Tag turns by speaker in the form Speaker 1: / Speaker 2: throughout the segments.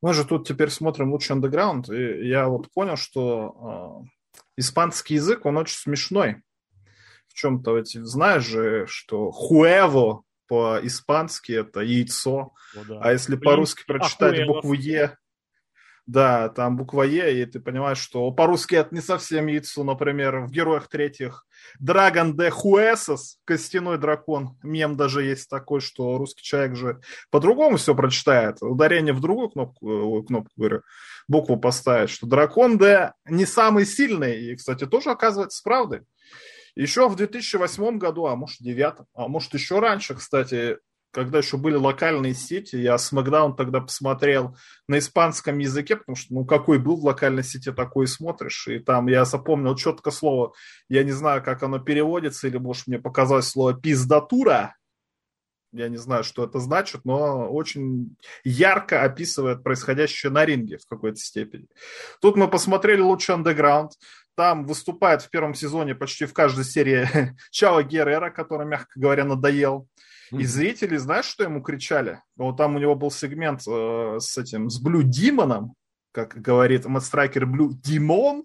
Speaker 1: Мы же тут теперь смотрим лучший андеграунд, и я вот понял, что э, испанский язык, он очень смешной. В чем-то, ведь знаешь же, что хуэво по-испански это яйцо, О, да. а если по-русски прочитать букву Е, да, там буква Е, и ты понимаешь, что по-русски это не совсем яйцо, например, в «Героях третьих» Драгон де Хуэсос, костяной дракон, мем даже есть такой, что русский человек же по-другому все прочитает, ударение в другую кнопку, кнопку говорю, букву поставить, что дракон де не самый сильный, и, кстати, тоже оказывается правдой. Еще в 2008 году, а может, в 2009, а может, еще раньше, кстати, когда еще были локальные сети, я Смакдаун тогда посмотрел на испанском языке, потому что, ну, какой был в локальной сети, такой и смотришь. И там я запомнил четко слово, я не знаю, как оно переводится, или, может, мне показалось слово «пиздатура», я не знаю, что это значит, но очень ярко описывает происходящее на ринге в какой-то степени. Тут мы посмотрели Lucha Underground. Там выступает в первом сезоне почти в каждой серии Чаво Герреро, который, мягко говоря, надоел. И зрители, знаешь, что ему кричали? Вот там у него был сегмент э, с этим, с Blue Demon'ом, как говорит Мэтт Страйкер Blue Demon,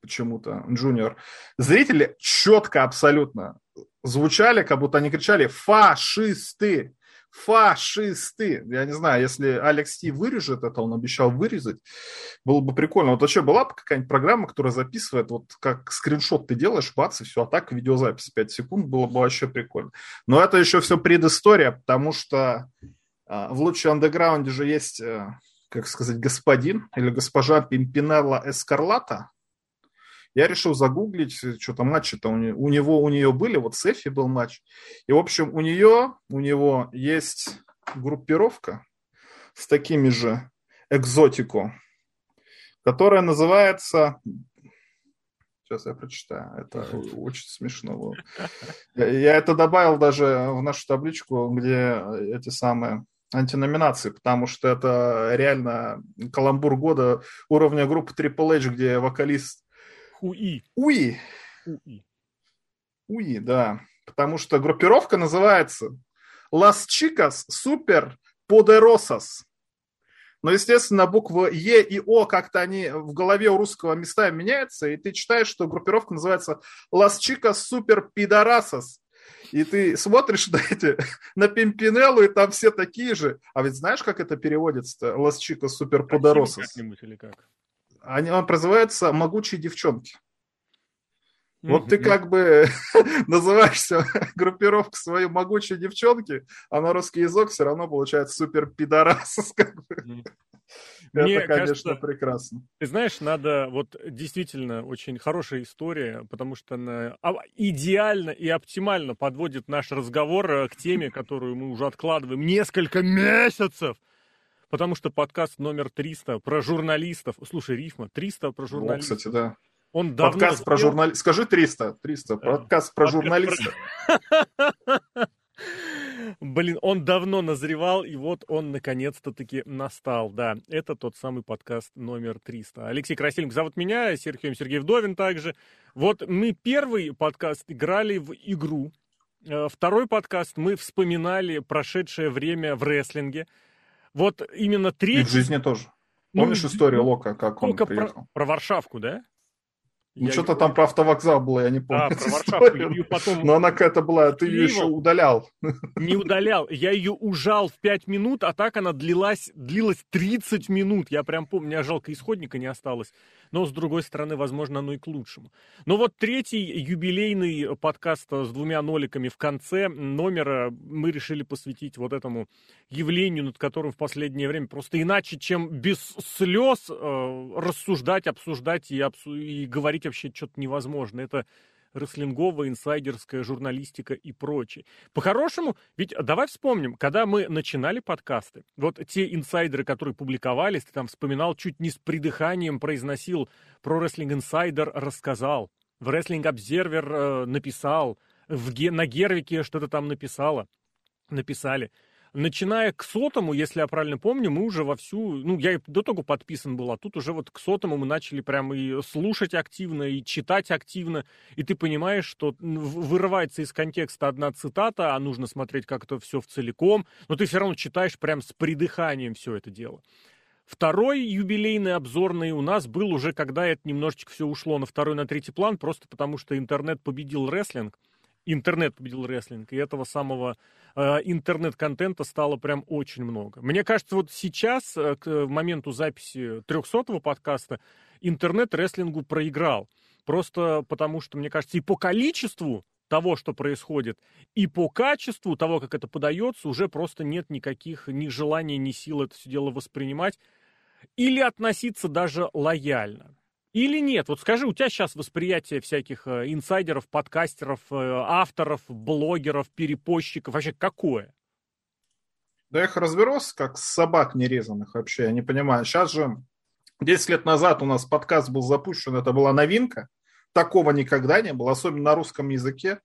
Speaker 1: почему-то, Джуниор. Зрители четко абсолютно звучали, как будто они кричали «фашисты!» Фашисты. Я не знаю, если Алекс Ти вырежет это, он обещал вырезать, было бы прикольно. Вот вообще была бы какая-нибудь программа, которая записывает, вот как скриншот ты делаешь, бац, и все, а так видеозапись 5 секунд, было бы вообще прикольно. Но это еще все предыстория, потому что а, в лучшем андеграунде же есть, а, как сказать, господин или госпожа Пимпинелла Эскарлата, я решил загуглить, что-то матчи-то у, у него, у нее были, вот с Эфи был матч. И, в общем, у нее, у него есть группировка с такими же экзотику, которая называется... Сейчас я прочитаю. Это очень смешно. Я это добавил даже в нашу табличку, где эти самые антиноминации, потому что это реально каламбур года уровня группы Triple H, где вокалист
Speaker 2: УИ.
Speaker 1: УИ. УИ. УИ, да. Потому что группировка называется Las Chicas Super Poderosas. Но, естественно, буквы Е и О как-то они в голове у русского места меняются, и ты читаешь, что группировка называется Las Chicas Super Pidorasas. И ты смотришь на эти, на Пимпинеллу, и там все такие же. А ведь знаешь, как это переводится-то? Las Chicas Super Poderosas. Или как? Они, он называется «Могучие девчонки». Вот ты как бы называешься группировка свою могучие девчонки, а на русский язык все равно получается супер пидорас. Как бы. Мне Это, конечно, кажется, прекрасно.
Speaker 2: Ты знаешь, надо вот действительно очень хорошая история, потому что она идеально и оптимально подводит наш разговор э, к теме, которую мы уже откладываем несколько месяцев потому что подкаст номер 300 про журналистов. Слушай, рифма, 300 про журналистов.
Speaker 1: О, кстати, да. Он давно подкаст сделал... про журналистов. Скажи 300. 300. Подкаст про журналистов.
Speaker 2: Блин, он давно назревал, и вот он наконец-то таки настал. Да, это тот самый подкаст номер 300. Алексей Красильник зовут меня, Сергей Сергей Вдовин также. Вот мы первый подкаст играли в игру. Э, второй подкаст мы вспоминали прошедшее время в рестлинге. Вот именно третий... И
Speaker 1: в жизни тоже. Помнишь ну, историю Лока, как он приехал?
Speaker 2: Про, про Варшавку, да?
Speaker 1: Ну, я что-то там про автовокзал было, я не помню. Да, про Варшавку. Ее потом... Но она какая-то была, ты ее еще удалял.
Speaker 2: Не удалял, я ее ужал в 5 минут, а так она длилась, длилась 30 минут. Я прям помню, меня жалко исходника не осталось но, с другой стороны, возможно, оно и к лучшему. Но вот третий юбилейный подкаст с двумя ноликами в конце номера мы решили посвятить вот этому явлению, над которым в последнее время просто иначе, чем без слез э, рассуждать, обсуждать и, обсу- и говорить вообще что-то невозможно. Это рестлинговая, инсайдерская журналистика и прочее. По-хорошему, ведь давай вспомним, когда мы начинали подкасты, вот те инсайдеры, которые публиковались, ты там вспоминал, чуть не с придыханием произносил про Wrestling Insider, рассказал, в Wrestling Observer э, написал, в, на Гервике что-то там написала, написали начиная к сотому, если я правильно помню, мы уже вовсю, ну, я и до того подписан был, а тут уже вот к сотому мы начали прям и слушать активно, и читать активно, и ты понимаешь, что вырывается из контекста одна цитата, а нужно смотреть как-то все в целиком, но ты все равно читаешь прям с придыханием все это дело. Второй юбилейный обзорный у нас был уже, когда это немножечко все ушло на второй, на третий план, просто потому что интернет победил рестлинг. Интернет победил рестлинг, и этого самого э, интернет-контента стало прям очень много. Мне кажется, вот сейчас, э, к моменту записи 300-го подкаста, интернет рестлингу проиграл. Просто потому что, мне кажется, и по количеству того, что происходит, и по качеству того, как это подается, уже просто нет никаких ни желания, ни сил это все дело воспринимать или относиться даже лояльно. Или нет? Вот скажи, у тебя сейчас восприятие всяких э, инсайдеров, подкастеров, э, авторов, блогеров, перепостчиков вообще какое?
Speaker 1: Да я их разберусь, как собак нерезанных вообще, я не понимаю. Сейчас же, 10 лет назад у нас подкаст был запущен, это была новинка. Такого никогда не было, особенно на русском языке.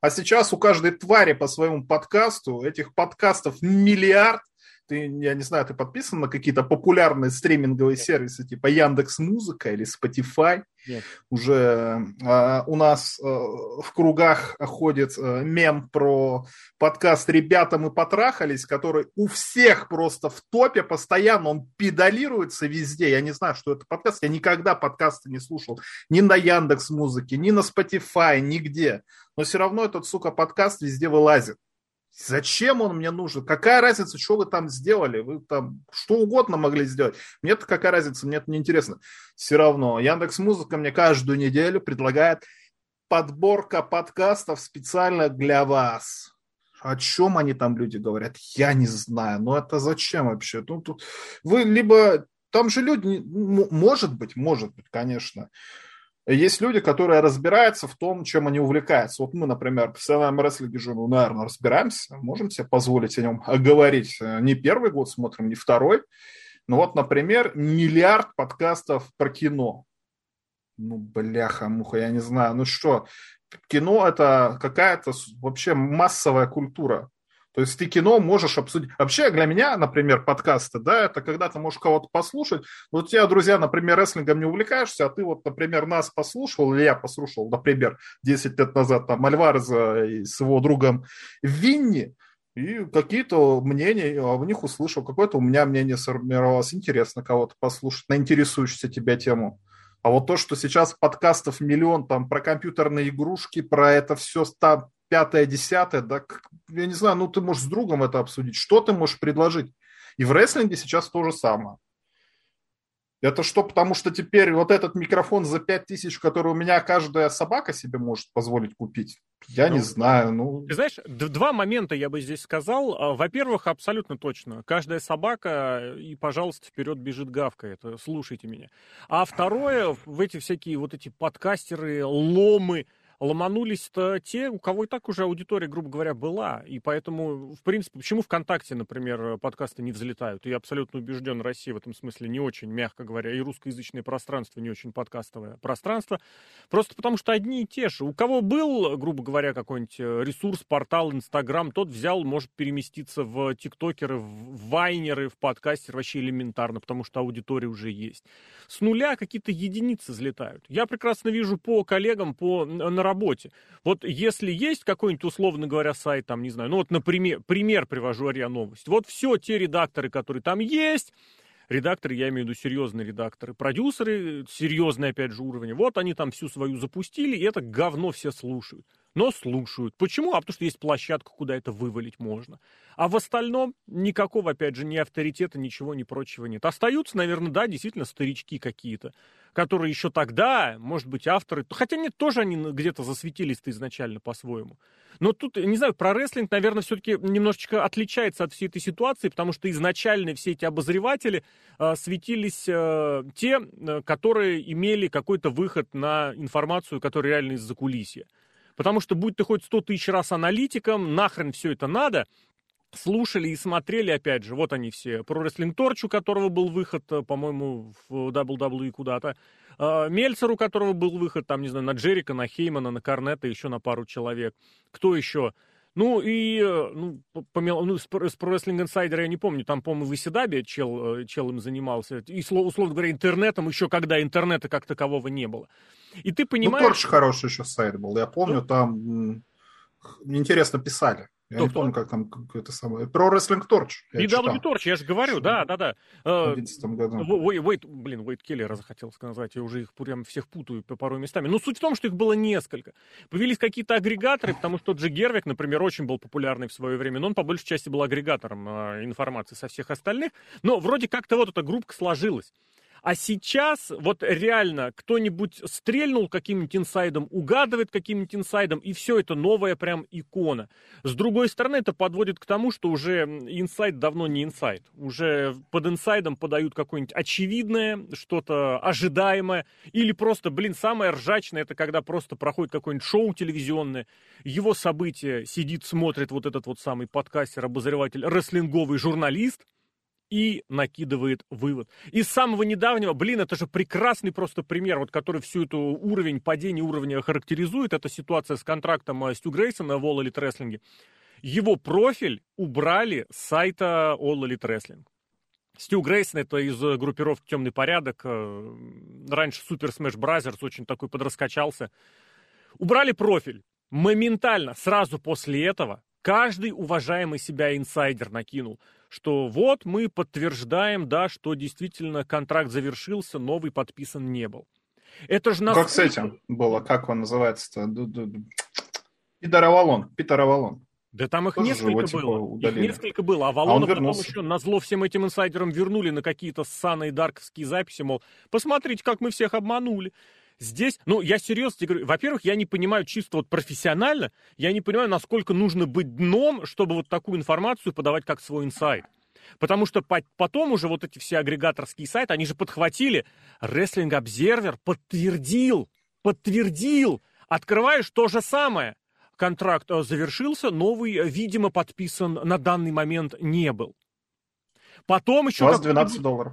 Speaker 1: А сейчас у каждой твари по своему подкасту, этих подкастов миллиард, ты, я не знаю, ты подписан на какие-то популярные стриминговые Нет. сервисы, типа Яндекс Музыка или Spotify? Нет. Уже э, у нас э, в кругах ходит э, мем про подкаст «Ребята, мы потрахались», который у всех просто в топе постоянно, он педалируется везде. Я не знаю, что это подкаст, я никогда подкасты не слушал ни на Яндекс Музыке, ни на Spotify, нигде. Но все равно этот, сука, подкаст везде вылазит. Зачем он мне нужен? Какая разница, что вы там сделали? Вы там что угодно могли сделать. Мне-то какая разница, мне это не интересно. Все равно Яндекс Музыка мне каждую неделю предлагает подборка подкастов специально для вас. О чем они там люди говорят? Я не знаю. Но это зачем вообще? Ну, тут вы либо... Там же люди... Может быть, может быть, конечно есть люди, которые разбираются в том, чем они увлекаются. Вот мы, например, в профессиональном рестлинге же, ну, наверное, разбираемся, можем себе позволить о нем говорить. Не первый год смотрим, не второй. Ну вот, например, миллиард подкастов про кино. Ну, бляха-муха, я не знаю. Ну что, кино это какая-то вообще массовая культура. То есть ты кино можешь обсудить. Вообще для меня, например, подкасты, да, это когда ты можешь кого-то послушать. Вот у тебя, друзья, например, рестлингом не увлекаешься, а ты вот, например, нас послушал, или я послушал, например, 10 лет назад там Альвареза с его другом Винни, и какие-то мнения в них услышал, какое-то у меня мнение сформировалось. Интересно кого-то послушать на интересующуюся тебя тему. А вот то, что сейчас подкастов миллион там про компьютерные игрушки, про это все там пятое, десятое, да, я не знаю, ну ты можешь с другом это обсудить, что ты можешь предложить. И в рестлинге сейчас то же самое. Это что, потому что теперь вот этот микрофон за 5 тысяч, который у меня каждая собака себе может позволить купить? Я ну, не знаю. Ну...
Speaker 2: Ты знаешь, два момента я бы здесь сказал. А, во-первых, абсолютно точно. Каждая собака, и, пожалуйста, вперед бежит гавка. Это слушайте меня. А второе, в эти всякие вот эти подкастеры, ломы, ломанулись-то те, у кого и так уже аудитория, грубо говоря, была. И поэтому, в принципе, почему ВКонтакте, например, подкасты не взлетают? Я абсолютно убежден, Россия в этом смысле не очень, мягко говоря, и русскоязычное пространство не очень подкастовое пространство. Просто потому что одни и те же. У кого был, грубо говоря, какой-нибудь э, ресурс, портал, Инстаграм, тот взял, может переместиться в тиктокеры, в вайнеры, в подкастер вообще элементарно, потому что аудитория уже есть. С нуля какие-то единицы взлетают. Я прекрасно вижу по коллегам, по на работе. Вот если есть какой-нибудь, условно говоря, сайт, там, не знаю, ну вот, например, пример привожу РИА Новость. Вот все те редакторы, которые там есть, редакторы, я имею в виду серьезные редакторы, продюсеры, серьезные, опять же, уровни, вот они там всю свою запустили, и это говно все слушают но слушают. Почему? А потому что есть площадка, куда это вывалить можно. А в остальном никакого, опять же, ни авторитета, ничего, ни прочего нет. Остаются, наверное, да, действительно старички какие-то, которые еще тогда, может быть, авторы, хотя нет, тоже они где-то засветились-то изначально по-своему. Но тут, не знаю, про рестлинг, наверное, все-таки немножечко отличается от всей этой ситуации, потому что изначально все эти обозреватели э, светились э, те, э, которые имели какой-то выход на информацию, которая реально из-за кулисья. Потому что будь ты хоть сто тысяч раз аналитиком, нахрен все это надо, слушали и смотрели, опять же, вот они все. Про Wrestling Torch, у которого был выход, э, по-моему, в WWE куда-то. А, Мельцер, у которого был выход, там, не знаю, на Джерика, на Хеймана, на Корнета, еще на пару человек. Кто еще? Ну, и э, ну, по, ну, с, с Pro Wrestling Insider я не помню, там, по-моему, в Исидабе чел, э, чел им занимался. И, условно говоря, интернетом, еще когда интернета как такового не было. И ты ну, понимаешь...
Speaker 1: Ну, Торч хороший еще сайт был, я помню, ну, там интересно писали. Я Кто, не помню, как там какое-то самое... Про Wrestling Torch.
Speaker 2: BW Torch, я же говорю, да, да, да. В 2011 году. Уэйт, блин, Уэйт Келлера захотел сказать, я уже их прям всех путаю по порой местами. Но суть в том, что их было несколько. Появились какие-то агрегаторы, потому что Джи Гервик, например, очень был популярный в свое время, но он по большей части был агрегатором а, информации со всех остальных. Но вроде как-то вот эта группа сложилась. А сейчас вот реально кто-нибудь стрельнул каким-нибудь инсайдом, угадывает каким-нибудь инсайдом, и все это новая прям икона. С другой стороны, это подводит к тому, что уже инсайд давно не инсайд. Уже под инсайдом подают какое-нибудь очевидное, что-то ожидаемое, или просто, блин, самое ржачное, это когда просто проходит какое-нибудь шоу телевизионное, его событие сидит, смотрит вот этот вот самый подкастер, обозреватель, рестлинговый журналист, и накидывает вывод. Из самого недавнего, блин, это же прекрасный просто пример, вот который всю эту уровень, падение уровня характеризует, это ситуация с контрактом э, Стю Грейсона в All Elite Wrestling. Его профиль убрали с сайта All Elite Wrestling. Стю Грейсон это из э, группировки «Темный порядок». Э, раньше Супер Smash Brothers очень такой подраскачался. Убрали профиль. Моментально, сразу после этого, каждый уважаемый себя инсайдер накинул – что вот мы подтверждаем, да, что действительно контракт завершился, новый подписан не был.
Speaker 1: Это же насколько... Как с этим было, как он называется-то? Питер Авалон, Питер Авалон.
Speaker 2: Да там их Тоже несколько типа, было. Удалили. Их несколько было. А Валона а потом еще на зло всем этим инсайдерам вернули на какие-то ссаные дарковские записи, мол, посмотрите, как мы всех обманули. Здесь, ну, я серьезно тебе говорю, во-первых, я не понимаю чисто вот профессионально, я не понимаю, насколько нужно быть дном, чтобы вот такую информацию подавать как свой инсайт. Потому что потом уже вот эти все агрегаторские сайты, они же подхватили. Wrestling Observer подтвердил, подтвердил. Открываешь то же самое. Контракт э, завершился, новый, э, видимо, подписан на данный момент не был. Потом еще...
Speaker 1: У вас 12 долларов.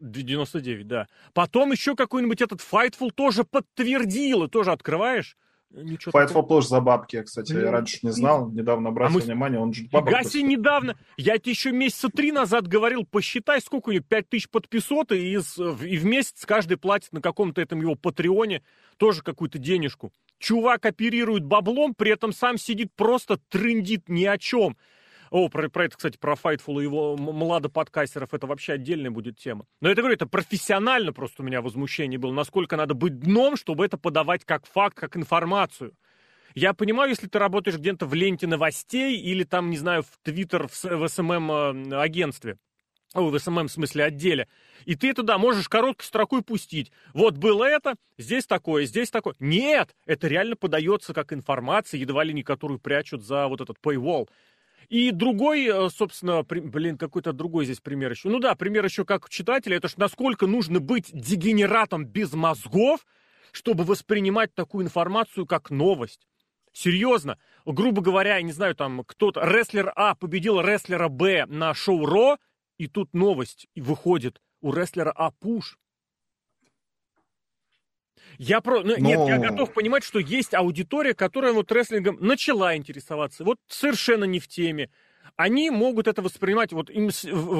Speaker 2: 99, да. Потом еще какой-нибудь этот Fightful тоже подтвердил, и тоже открываешь.
Speaker 1: Ничего Fightful такого. тоже за бабки, кстати, я раньше не знал, недавно обратил а мы... внимание, он же
Speaker 2: бабок. Гаси недавно, я тебе еще месяца три назад говорил, посчитай, сколько у него, 5 тысяч подписоты, и, из, и в месяц каждый платит на каком-то этом его патреоне тоже какую-то денежку. Чувак оперирует баблом, при этом сам сидит просто трындит ни о чем. О, про, про это, кстати, про Fightful и его младо-подкастеров, это вообще отдельная будет тема. Но это, говорю, это профессионально просто у меня возмущение было, насколько надо быть дном, чтобы это подавать как факт, как информацию. Я понимаю, если ты работаешь где-то в ленте новостей или там, не знаю, в Твиттер, в, в SMM-агентстве, эм, о, в SMM, в смысле, отделе. И ты туда можешь короткой строкой пустить. Вот было это, здесь такое, здесь такое. Нет, это реально подается как информация, едва ли не которую прячут за вот этот paywall. И другой, э, собственно, блин, какой-то другой здесь пример еще. Ну да, пример еще как читателя, это ж насколько нужно быть дегенератом без мозгов, чтобы воспринимать такую информацию как новость. Серьезно, грубо говоря, я не знаю, там кто-то, рестлер А победил рестлера Б на шоу Ро, и тут новость выходит у рестлера А пуш. Я про... Но... Нет, я готов понимать, что есть аудитория, которая вот рестлингом начала интересоваться. Вот совершенно не в теме. Они могут это воспринимать вот им,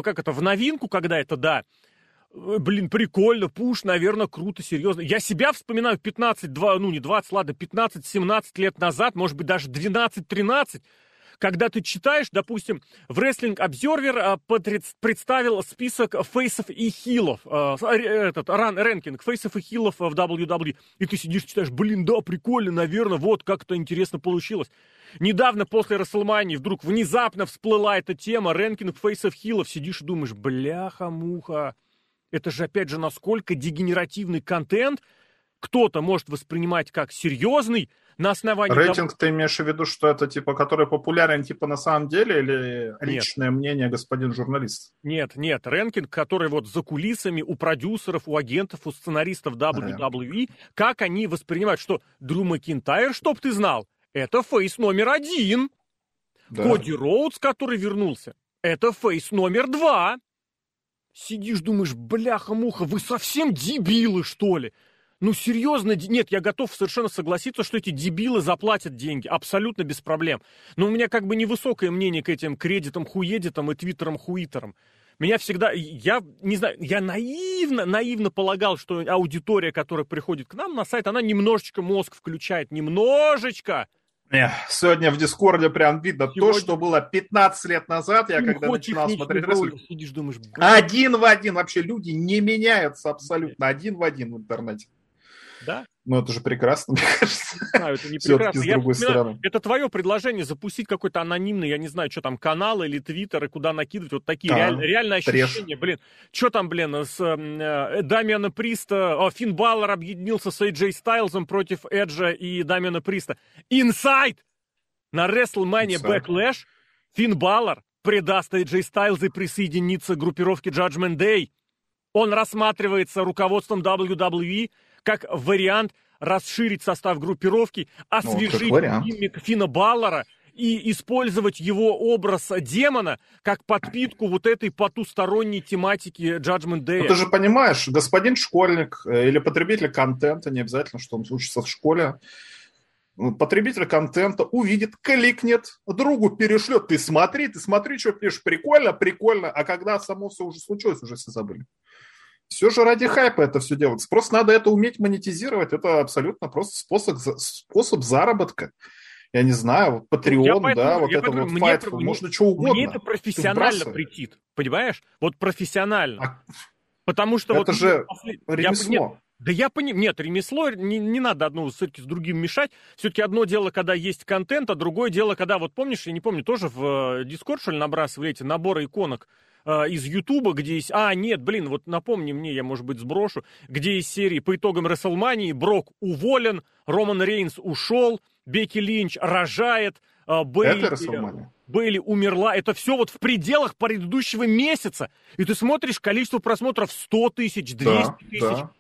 Speaker 2: как это, в новинку, когда это, да, э, блин, прикольно, пуш, наверное, круто, серьезно. Я себя вспоминаю 15, 2, ну не 20, ладно, 15-17 лет назад, может быть, даже 12-13, когда ты читаешь, допустим, в Wrestling Observer а, представил список фейсов и хилов, а, этот ран, рэнкинг фейсов и хилов в WWE, и ты сидишь, читаешь, блин, да, прикольно, наверное, вот как это интересно получилось. Недавно после Расселмании вдруг внезапно всплыла эта тема, рэнкинг фейсов хилов, сидишь и думаешь, бляха-муха, это же, опять же, насколько дегенеративный контент кто-то может воспринимать как серьезный, на основании...
Speaker 1: Рейтинг того... ты имеешь в виду, что это типа, который популярен типа на самом деле или нет. личное мнение господин журналист?
Speaker 2: Нет, нет, рэнкинг, который вот за кулисами у продюсеров, у агентов, у сценаристов WWE, а, как они воспринимают, что Дрю Макинтайр, чтоб ты знал, это фейс номер один. Да. Коди Роудс, который вернулся, это фейс номер два. Сидишь, думаешь, бляха-муха, вы совсем дебилы, что ли? Ну, серьезно, нет, я готов совершенно согласиться, что эти дебилы заплатят деньги, абсолютно без проблем. Но у меня как бы невысокое мнение к этим кредитам, хуедитам и твиттерам, хуитерам. Меня всегда, я не знаю, я наивно, наивно полагал, что аудитория, которая приходит к нам на сайт, она немножечко мозг включает, немножечко.
Speaker 1: Не, сегодня в Дискорде прям видно сегодня... то, что было 15 лет назад, я Ты когда начинал смотреть. Сидишь, думаешь, один в один. Вообще люди не меняются абсолютно. Один в один в интернете.
Speaker 2: Да?
Speaker 1: Ну, это же прекрасно, мне кажется.
Speaker 2: Знаю, это не прекрасно. с другой я, стороны. Это твое предложение запустить какой-то анонимный, я не знаю, что там, канал или твиттер, и куда накидывать вот такие да, реаль, реальные ощущения. Блин, что там, блин, с э, Дамиана Приста, о, Финн Баллар объединился с AJ Стайлзом против Эджа и Дамиана Приста. Инсайд! На WrestleMania Backlash Финн Баллар предаст AJ Стайлз и присоединится к группировке Judgment Day. Он рассматривается руководством WWE как вариант расширить состав группировки, освежить ну, гиммик Фина Баллара и использовать его образ демона как подпитку вот этой потусторонней тематики Judgment Day.
Speaker 1: Ну, ты же понимаешь, господин школьник э, или потребитель контента, не обязательно, что он учится в школе, потребитель контента увидит, кликнет, другу перешлет, ты смотри, ты смотри, что пишешь, прикольно, прикольно, а когда само все уже случилось, уже все забыли. Все же ради хайпа это все делается. Просто надо это уметь монетизировать. Это абсолютно просто способ, способ заработка. Я не знаю, Patreon, поэтому, да, вот это вот мне, Fightful, мне, можно что угодно.
Speaker 2: Мне это профессионально претит, понимаешь? Вот профессионально. А... Потому что
Speaker 1: это
Speaker 2: вот...
Speaker 1: же ремесло.
Speaker 2: Я, нет, да я понимаю, нет, ремесло, не, не надо одно все-таки с другим мешать. Все-таки одно дело, когда есть контент, а другое дело, когда, вот помнишь, я не помню, тоже в Discord, что ли, набрасывали эти наборы иконок э, из Ютуба, где есть... А, нет, блин, вот напомни мне, я, может быть, сброшу, где есть серии по итогам Расселмании, Брок уволен, Роман Рейнс ушел, Бекки Линч рожает, э, Бейли... Это Бейли умерла. Это все вот в пределах предыдущего месяца. И ты смотришь количество просмотров 100 тысяч, 200 да, тысяч. Да.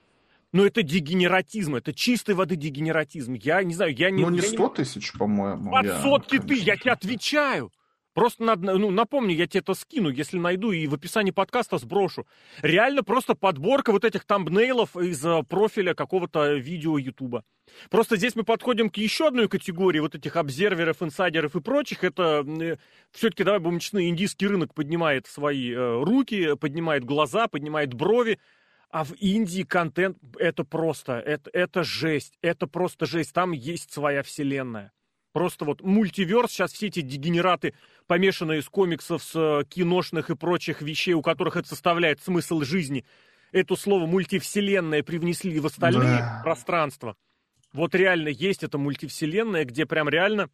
Speaker 2: Но это дегенератизм, это чистой воды дегенератизм. Я не знаю, я не...
Speaker 1: Ну, не
Speaker 2: 100
Speaker 1: тысяч, по-моему.
Speaker 2: Под сотки ты, я тебе отвечаю. Просто надо, ну, напомни, я тебе это скину, если найду, и в описании подкаста сброшу. Реально просто подборка вот этих тамбнейлов из э, профиля какого-то видео Ютуба. Просто здесь мы подходим к еще одной категории вот этих обсерверов, инсайдеров и прочих. Это э, все-таки, давай будем честны, индийский рынок поднимает свои э, руки, поднимает глаза, поднимает брови. А в Индии контент это просто, это, это жесть, это просто жесть. Там есть своя вселенная. Просто вот мультиверс, сейчас все эти дегенераты, помешанные с комиксов, с э, киношных и прочих вещей, у которых это составляет смысл жизни, это слово мультивселенная привнесли в остальные да. пространства. Вот реально есть эта мультивселенная, где прям реально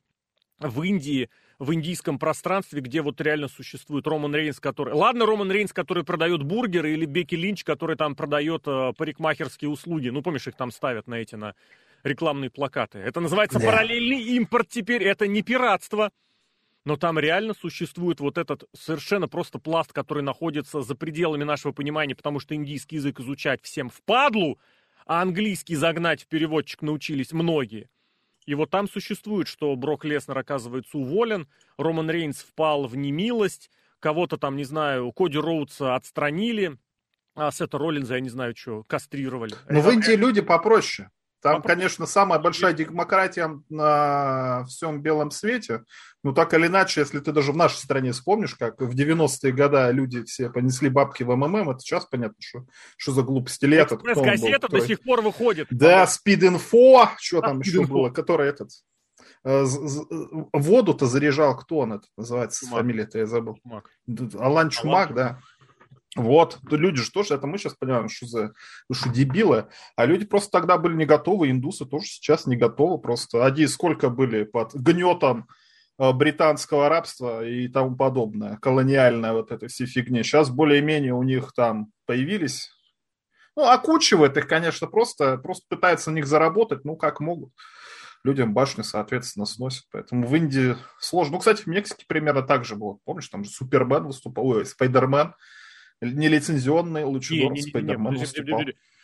Speaker 2: в Индии, в индийском пространстве, где вот реально существует Роман Рейнс, который... Ладно, Роман Рейнс, который продает бургеры, или Бекки Линч, который там продает э, парикмахерские услуги. Ну, помнишь, их там ставят на эти, на рекламные плакаты. Это называется да. параллельный импорт теперь, это не пиратство. Но там реально существует вот этот совершенно просто пласт, который находится за пределами нашего понимания, потому что индийский язык изучать всем впадлу, а английский загнать в переводчик научились многие. И вот там существует, что Брок Леснер оказывается уволен, Роман Рейнс впал в немилость, кого-то там, не знаю, Коди Роудса отстранили, а Сета Роллинза, я не знаю, что, кастрировали.
Speaker 1: Но в Индии люди попроще. Там, конечно, самая большая демократия на всем белом свете. Но так или иначе, если ты даже в нашей стране вспомнишь, как в 90-е годы люди все понесли бабки в МММ, это сейчас понятно, что, что за глупости. Этот,
Speaker 2: газета до сих пор выходит.
Speaker 1: Да, Спид-инфо, что там еще было, который этот э, воду-то заряжал, кто он это называется, фамилия-то я забыл. Чумак. Алан Чумак, да. Вот, люди же тоже, это мы сейчас понимаем, что за что дебилы, а люди просто тогда были не готовы, индусы тоже сейчас не готовы просто. Они сколько были под гнетом э, британского рабства и тому подобное, колониальная вот эта все фигня. Сейчас более-менее у них там появились, ну, окучивает их, конечно, просто, просто пытается на них заработать, ну, как могут. Людям башню, соответственно, сносят. Поэтому в Индии сложно. Ну, кстати, в Мексике примерно так же было. Помнишь, там же Супермен выступал, ой, Спайдермен нелицензионный Лучидор Спайдермен выступал.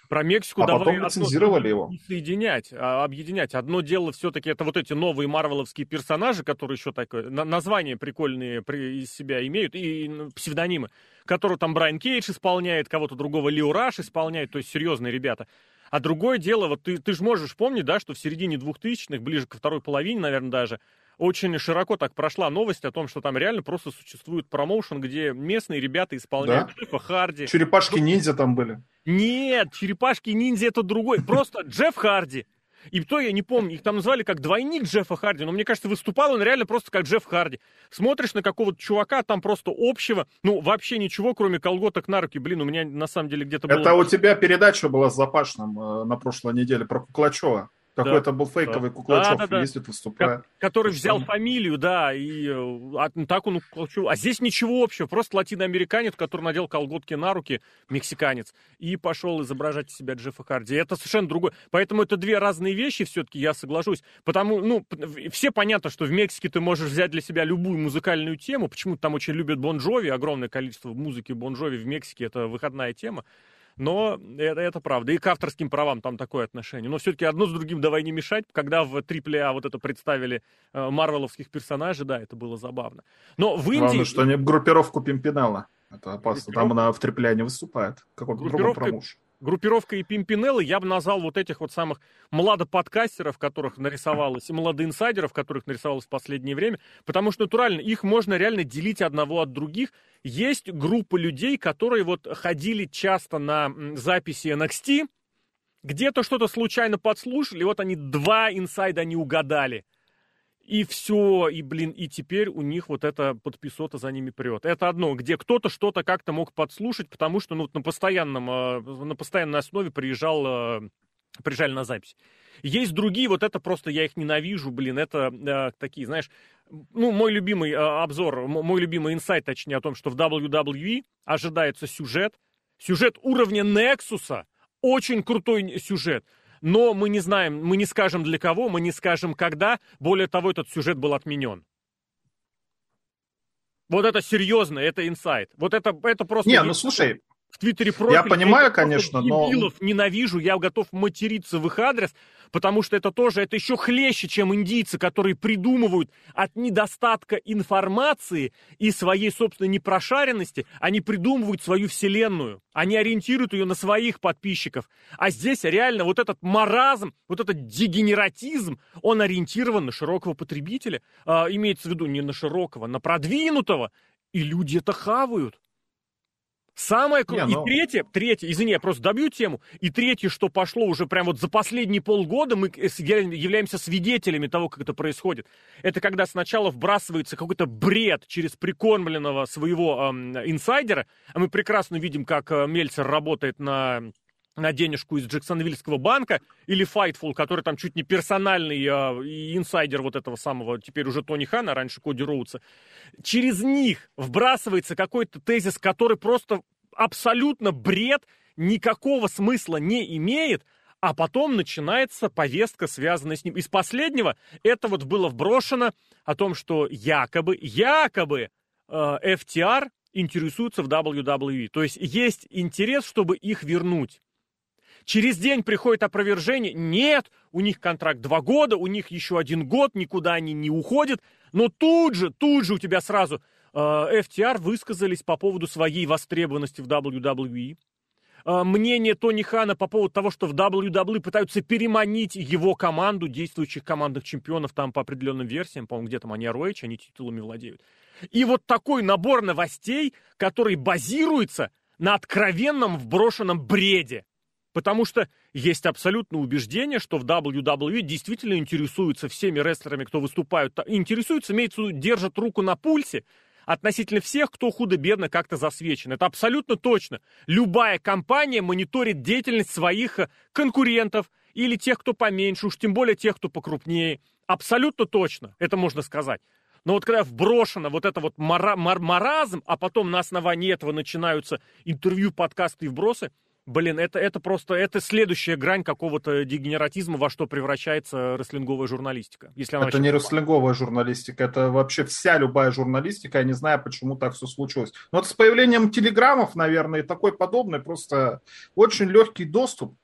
Speaker 2: Про Мексику
Speaker 1: а давай потом лицензировали его.
Speaker 2: соединять, а, объединять. Одно дело все-таки это вот эти новые марвеловские персонажи, которые еще такое, на, названия прикольные при, из себя имеют, и псевдонимы, которые там Брайан Кейдж исполняет, кого-то другого Лио Раш исполняет, то есть серьезные ребята. А другое дело, вот ты, ты же можешь помнить, да, что в середине двухтысячных, ближе ко второй половине, наверное, даже, очень широко так прошла новость о том, что там реально просто существует промоушен, где местные ребята исполняют да? Джеффа Харди.
Speaker 1: Черепашки-ниндзя там были.
Speaker 2: Нет, черепашки-ниндзя это другой. Просто Джефф Харди, И то я не помню, их там назвали как двойник Джеффа Харди, но мне кажется, выступал он реально просто как Джефф Харди. Смотришь на какого-то чувака, там просто общего, ну, вообще ничего, кроме колготок на руки. Блин, у меня на самом деле где-то
Speaker 1: было... Это у тебя передача была с Запашным э, на прошлой неделе про Куклачева. Какой-то был фейковый да. Куклачев, да, да, да. ездит, выступает.
Speaker 2: Который взял самое. фамилию, да, и а, так он Куклачев. А здесь ничего общего, просто латиноамериканец, который надел колготки на руки, мексиканец, и пошел изображать себя Джеффа Харди. Это совершенно другое. Поэтому это две разные вещи, все-таки я соглашусь. Потому, ну, все понятно, что в Мексике ты можешь взять для себя любую музыкальную тему. Почему там очень любят Бон Джови, огромное количество музыки Бон Джови в Мексике, это выходная тема. Но это, это правда. И к авторским правам там такое отношение. Но все-таки одно с другим давай не мешать. Когда в AAA вот это представили э, марвеловских персонажей, да, это было забавно. Но в Индии... Главное,
Speaker 1: что они группировку Пимпинелла. Это опасно. Там она в AAA не выступает. Какой-то другой промоушен
Speaker 2: группировка и пимпинеллы я бы назвал вот этих вот самых младоподкастеров, которых нарисовалось, и младоинсайдеров, которых нарисовалось в последнее время, потому что натурально их можно реально делить одного от других. Есть группа людей, которые вот ходили часто на записи NXT, где-то что-то случайно подслушали, и вот они два инсайда не угадали – и все, и, блин, и теперь у них вот эта подписота за ними прет. Это одно, где кто-то что-то как-то мог подслушать, потому что, ну, на постоянном, э, на постоянной основе приезжал, э, приезжали на запись. Есть другие, вот это просто я их ненавижу, блин, это э, такие, знаешь, ну, мой любимый э, обзор, мой любимый инсайт, точнее, о том, что в WWE ожидается сюжет, сюжет уровня Нексуса, очень крутой сюжет но мы не знаем, мы не скажем для кого, мы не скажем когда. Более того, этот сюжет был отменен. Вот это серьезно, это инсайт. Вот это, это просто...
Speaker 1: Не, ну слушай,
Speaker 2: в Твиттере профиль.
Speaker 1: Я понимаю, конечно,
Speaker 2: но... ненавижу, я готов материться в их адрес, потому что это тоже, это еще хлеще, чем индийцы, которые придумывают от недостатка информации и своей собственной непрошаренности, они придумывают свою вселенную, они ориентируют ее на своих подписчиков. А здесь реально вот этот маразм, вот этот дегенератизм, он ориентирован на широкого потребителя, а, имеется в виду не на широкого, на продвинутого, и люди это хавают. Самое крутое. Но... И третье, третье, извини, я просто добью тему. И третье, что пошло уже прям вот за последние полгода, мы являемся свидетелями того, как это происходит. Это когда сначала вбрасывается какой-то бред через прикормленного своего эм, инсайдера, а мы прекрасно видим, как э, Мельцер работает на на денежку из Джексонвильского банка, или Fightful, который там чуть не персональный э, инсайдер вот этого самого, теперь уже Тони Хана, раньше Коди Роудса, через них вбрасывается какой-то тезис, который просто абсолютно бред, никакого смысла не имеет, а потом начинается повестка, связанная с ним. Из последнего это вот было вброшено о том, что якобы, якобы э, FTR интересуются в WWE. То есть есть интерес, чтобы их вернуть. Через день приходит опровержение. Нет, у них контракт два года, у них еще один год, никуда они не уходят. Но тут же, тут же у тебя сразу э, FTR высказались по поводу своей востребованности в WWE. Э, мнение Тони Хана по поводу того, что в WWE пытаются переманить его команду, действующих командных чемпионов там по определенным версиям, по-моему, где там они ROH, они титулами владеют. И вот такой набор новостей, который базируется на откровенном вброшенном бреде. Потому что есть абсолютное убеждение, что в WWE действительно интересуются всеми рестлерами, кто выступают. Интересуются, имеется в виду, держат руку на пульсе относительно всех, кто худо-бедно как-то засвечен. Это абсолютно точно. Любая компания мониторит деятельность своих э, конкурентов или тех, кто поменьше, уж тем более тех, кто покрупнее. Абсолютно точно, это можно сказать. Но вот когда вброшено вот это вот мара- мар- маразм, а потом на основании этого начинаются интервью, подкасты и вбросы, Блин, это, это просто, это следующая грань какого-то дегенератизма, во что превращается рестлинговая журналистика.
Speaker 1: Если она это не рестлинговая журналистика, это вообще вся любая журналистика, я не знаю, почему так все случилось. Но вот с появлением телеграммов, наверное, и такой подобный, просто очень легкий доступ.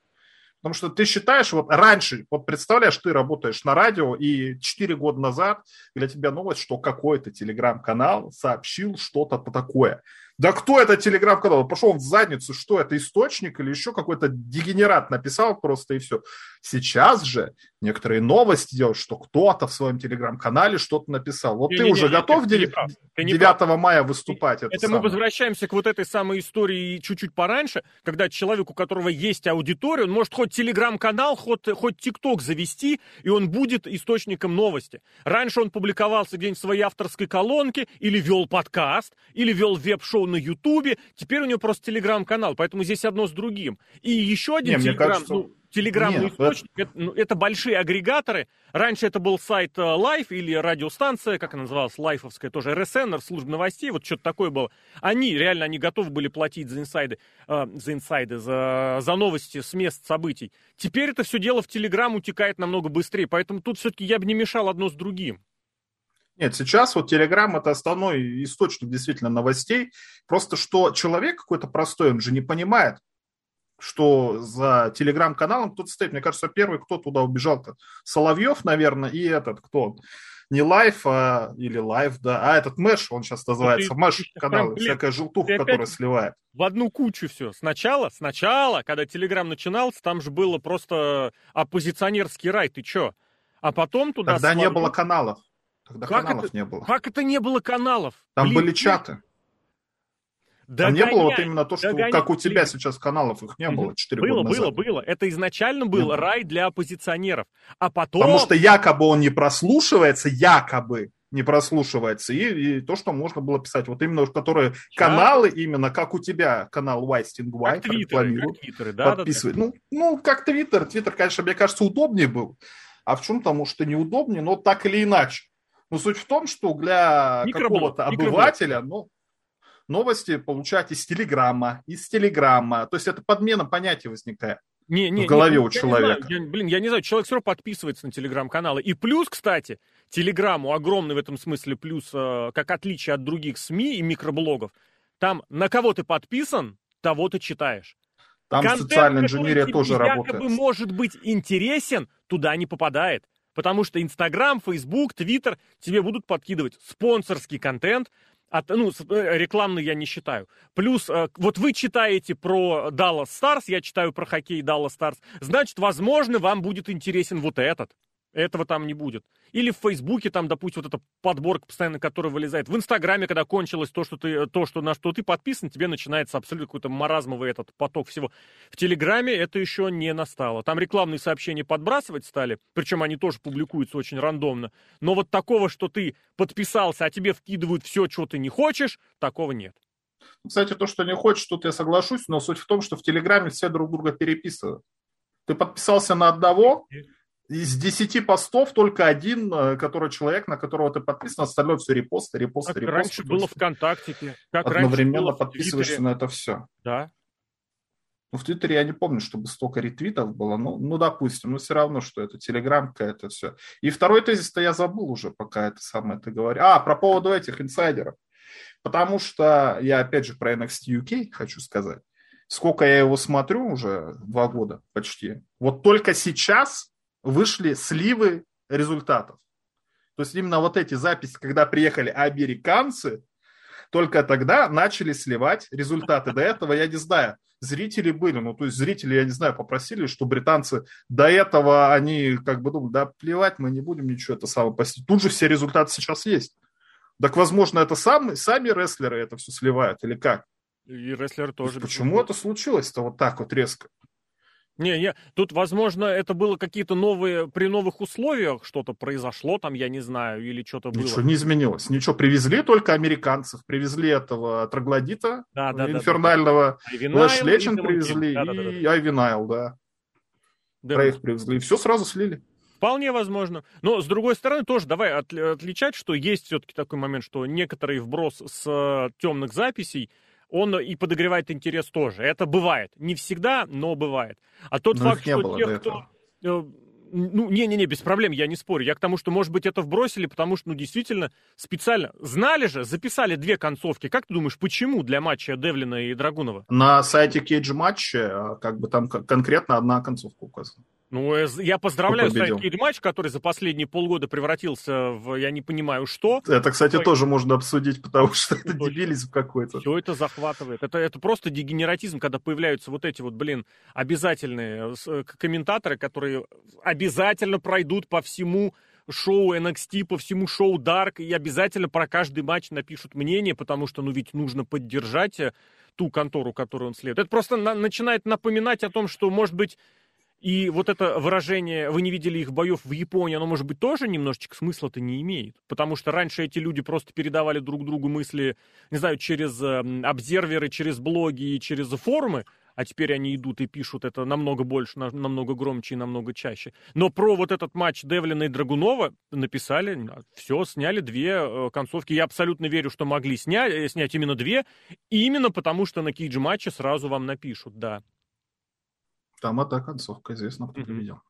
Speaker 1: Потому что ты считаешь, вот раньше, вот представляешь, ты работаешь на радио, и 4 года назад для тебя новость, что какой-то телеграм-канал сообщил что-то такое. Да кто это телеграм-канал? Пошел в задницу, что это, источник или еще какой-то дегенерат написал просто и все. Сейчас же некоторые новости делают, что кто-то в своем телеграм-канале что-то написал. Вот не, ты не, уже не, готов ты 9, ты 9 мая выступать?
Speaker 2: Это, это мы возвращаемся к вот этой самой истории чуть-чуть пораньше, когда человек, у которого есть аудитория, он может хоть телеграм-канал, хоть, хоть тикток завести, и он будет источником новости. Раньше он публиковался где-нибудь в своей авторской колонке, или вел подкаст, или вел веб-шоу шоу на Ютубе, теперь у него просто телеграм-канал, поэтому здесь одно с другим. И еще один
Speaker 1: Не, телеграм, кажется...
Speaker 2: ну, телеграммный Нет, источник, это... Это, ну, это большие агрегаторы. Раньше это был сайт Life э, или радиостанция, как она называлась, лайфовская, тоже РСН, служба новостей, вот что-то такое было. Они, реально, они готовы были платить за инсайды, э, за инсайды, за, за новости с мест событий. Теперь это все дело в Телеграм утекает намного быстрее, поэтому тут все-таки я бы не мешал одно с другим.
Speaker 1: Нет, сейчас вот Телеграм это основной источник действительно новостей. Просто что человек какой-то простой, он же не понимает, что за телеграм-каналом кто-то стоит. Мне кажется, первый, кто туда убежал-то, Соловьев, наверное, и этот, кто не лайф, а, или лайф, да, а этот Мэш, он сейчас называется, Мэш канал, всякая желтуха, которая сливает.
Speaker 2: В одну кучу все. Сначала, сначала, когда Телеграм начинался, там же было просто оппозиционерский рай, ты чё? А потом туда...
Speaker 1: Тогда Соловьев... не было каналов. Тогда
Speaker 2: как
Speaker 1: каналов
Speaker 2: это,
Speaker 1: не было.
Speaker 2: Как это не было каналов?
Speaker 1: Там Блин, были чаты.
Speaker 2: Догоняй,
Speaker 1: Там не было вот именно то, что догоняй, как у тебя сейчас каналов их не было 4
Speaker 2: было,
Speaker 1: года
Speaker 2: назад. Было, было, Это изначально был не рай для оппозиционеров. А потом...
Speaker 1: Потому что якобы он не прослушивается, якобы не прослушивается. И, и то, что можно было писать. Вот именно, которые Чат. каналы, именно как у тебя канал White White
Speaker 2: как твиттеры, как твиттеры, да,
Speaker 1: подписывать. Да, да. Ну, ну, как Твиттер. Твиттер, конечно, мне кажется, удобнее был. А в чем-то, может, и неудобнее, но так или иначе. Но суть в том, что для какого-то обывателя, ну, новости получать из Телеграма, из Телеграма. То есть это подмена понятия возникает. Не, не, в голове не, у человека.
Speaker 2: Я, блин, я не знаю, человек все равно подписывается на телеграм-каналы. И плюс, кстати, телеграмму огромный в этом смысле плюс, э, как отличие от других СМИ и микроблогов. Там на кого ты подписан, того ты читаешь.
Speaker 1: Там Контент, социальная инженерия тоже работает.
Speaker 2: якобы может быть интересен, туда не попадает. Потому что Инстаграм, Фейсбук, Твиттер тебе будут подкидывать спонсорский контент, от, ну, э, рекламный я не считаю. Плюс, э, вот вы читаете про Dallas Stars, я читаю про хоккей Dallas Stars, значит, возможно, вам будет интересен вот этот. Этого там не будет. Или в Фейсбуке, там, допустим, вот эта подборка постоянно, которая вылезает. В Инстаграме, когда кончилось то, что ты, то, что, на что ты подписан, тебе начинается абсолютно какой-то маразмовый этот поток всего. В Телеграме это еще не настало. Там рекламные сообщения подбрасывать стали, причем они тоже публикуются очень рандомно. Но вот такого, что ты подписался, а тебе вкидывают все, что ты не хочешь, такого нет.
Speaker 1: Кстати, то, что не хочешь, тут я соглашусь, но суть в том, что в Телеграме все друг друга переписывают. Ты подписался на одного, из 10 постов только один, э, который человек, на которого ты подписан, остальное все репосты, репосты,
Speaker 2: как
Speaker 1: репосты.
Speaker 2: раньше было ВКонтакте.
Speaker 1: Как одновременно было подписываешься на это все.
Speaker 2: Да.
Speaker 1: Ну, в Твиттере я не помню, чтобы столько ретвитов было. Ну, ну допустим, но все равно, что это Телеграм какая-то все. И второй тезис-то я забыл уже, пока это самое ты говоришь. А, про поводу этих инсайдеров. Потому что я, опять же, про NXT UK хочу сказать. Сколько я его смотрю уже, два года почти. Вот только сейчас вышли сливы результатов. То есть именно вот эти записи, когда приехали американцы, только тогда начали сливать результаты. До этого, я не знаю, зрители были, ну, то есть зрители, я не знаю, попросили, что британцы до этого, они как бы думали, да плевать, мы не будем ничего это самое постить. Тут же все результаты сейчас есть. Так, возможно, это сами, сами рестлеры это все сливают или как?
Speaker 2: И рестлеры тоже.
Speaker 1: Почему это случилось-то вот так вот резко?
Speaker 2: Не, не, тут, возможно, это было какие-то новые, при новых условиях что-то произошло там, я не знаю, или что-то было.
Speaker 1: Ничего не изменилось, ничего, привезли только американцев, привезли этого троглодита да, да, инфернального, да, да. Лэш Лечин привезли да, да, да, да. и Айвинайл, да. да. Про их привезли, и все сразу слили.
Speaker 2: Вполне возможно. Но, с другой стороны, тоже давай от, отличать, что есть все-таки такой момент, что некоторый вброс с э, темных записей он и подогревает интерес тоже. Это бывает. Не всегда, но бывает. А тот но факт, что те, кто... Э, ну, не-не-не, без проблем, я не спорю. Я к тому, что, может быть, это вбросили, потому что, ну, действительно, специально. Знали же, записали две концовки. Как ты думаешь, почему для матча Девлина и Драгунова?
Speaker 1: На сайте Cage Match, э, как бы там конкретно одна концовка указана.
Speaker 2: Ну, э, я поздравляю Сайдкид матч, который за последние полгода превратился в я не понимаю что.
Speaker 1: Это, кстати, Ой. тоже можно обсудить, потому что это дебилизм какой-то.
Speaker 2: Все это захватывает. Это, это просто дегенератизм, когда появляются вот эти вот, блин, обязательные э, комментаторы, которые обязательно пройдут по всему шоу NXT, по всему шоу Dark, и обязательно про каждый матч напишут мнение, потому что, ну, ведь нужно поддержать э, ту контору, которую он следует. Это просто на- начинает напоминать о том, что, может быть, и вот это выражение «вы не видели их боев в Японии», оно, может быть, тоже немножечко смысла-то не имеет. Потому что раньше эти люди просто передавали друг другу мысли, не знаю, через э, обсерверы, через блоги и через форумы, а теперь они идут и пишут это намного больше, намного громче и намного чаще. Но про вот этот матч Девлина и Драгунова написали, все, сняли две э, концовки. Я абсолютно верю, что могли снять, э, снять именно две, именно потому что на кейдж-матче сразу вам напишут, да.
Speaker 1: Там эта концовка, известно, кто mm-hmm. видел.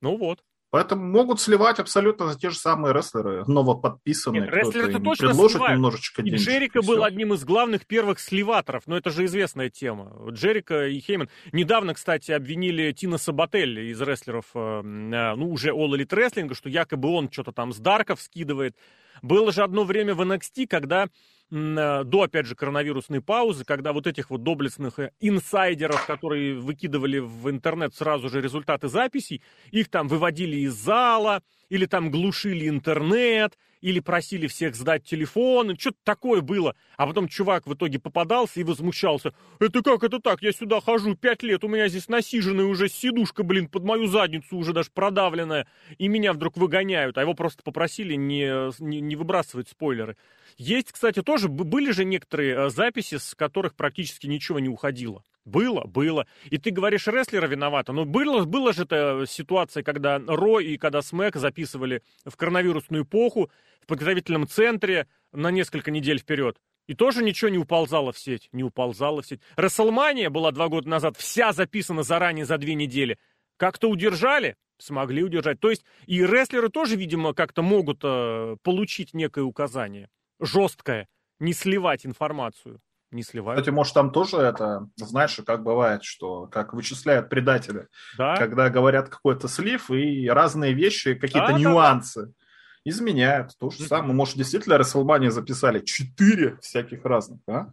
Speaker 2: Ну вот.
Speaker 1: Поэтому могут сливать абсолютно за те же самые рестлеры, новоподписанные. Нет,
Speaker 2: рестлеры точно предложит сливают. немножечко денег. Джерика был одним из главных первых сливаторов, но это же известная тема. Джерика и Хейман. Недавно, кстати, обвинили Тина Сабателли из рестлеров, э, э, ну, уже All Elite Wrestling, что якобы он что-то там с Дарков скидывает. Было же одно время в NXT, когда до, опять же, коронавирусной паузы, когда вот этих вот доблестных э, инсайдеров, которые выкидывали в интернет сразу же результаты записей, их там выводили из зала, или там глушили интернет, или просили всех сдать телефон, что-то такое было. А потом чувак в итоге попадался и возмущался. Это как это так? Я сюда хожу пять лет, у меня здесь насиженная уже сидушка, блин, под мою задницу уже даже продавленная, и меня вдруг выгоняют. А его просто попросили не, не, не выбрасывать спойлеры. Есть, кстати, тоже были же некоторые э, записи, с которых практически ничего не уходило. Было, было. И ты говоришь, рестлера виновата. Но было, было же эта ситуация, когда Ро и когда Смэк записывали в коронавирусную эпоху в подготовительном центре на несколько недель вперед. И тоже ничего не уползало в сеть. Не уползало в сеть. Расселмания была два года назад, вся записана заранее за две недели. Как-то удержали? Смогли удержать. То есть и рестлеры тоже, видимо, как-то могут э, получить некое указание. Жесткое. Не сливать информацию не сливают.
Speaker 1: Кстати, может, там тоже это, знаешь, как бывает, что как вычисляют предатели, да? когда говорят какой-то слив и разные вещи, какие-то да, нюансы. Да, да изменяют. То же самое. Может, действительно Расселмания записали четыре всяких разных, да?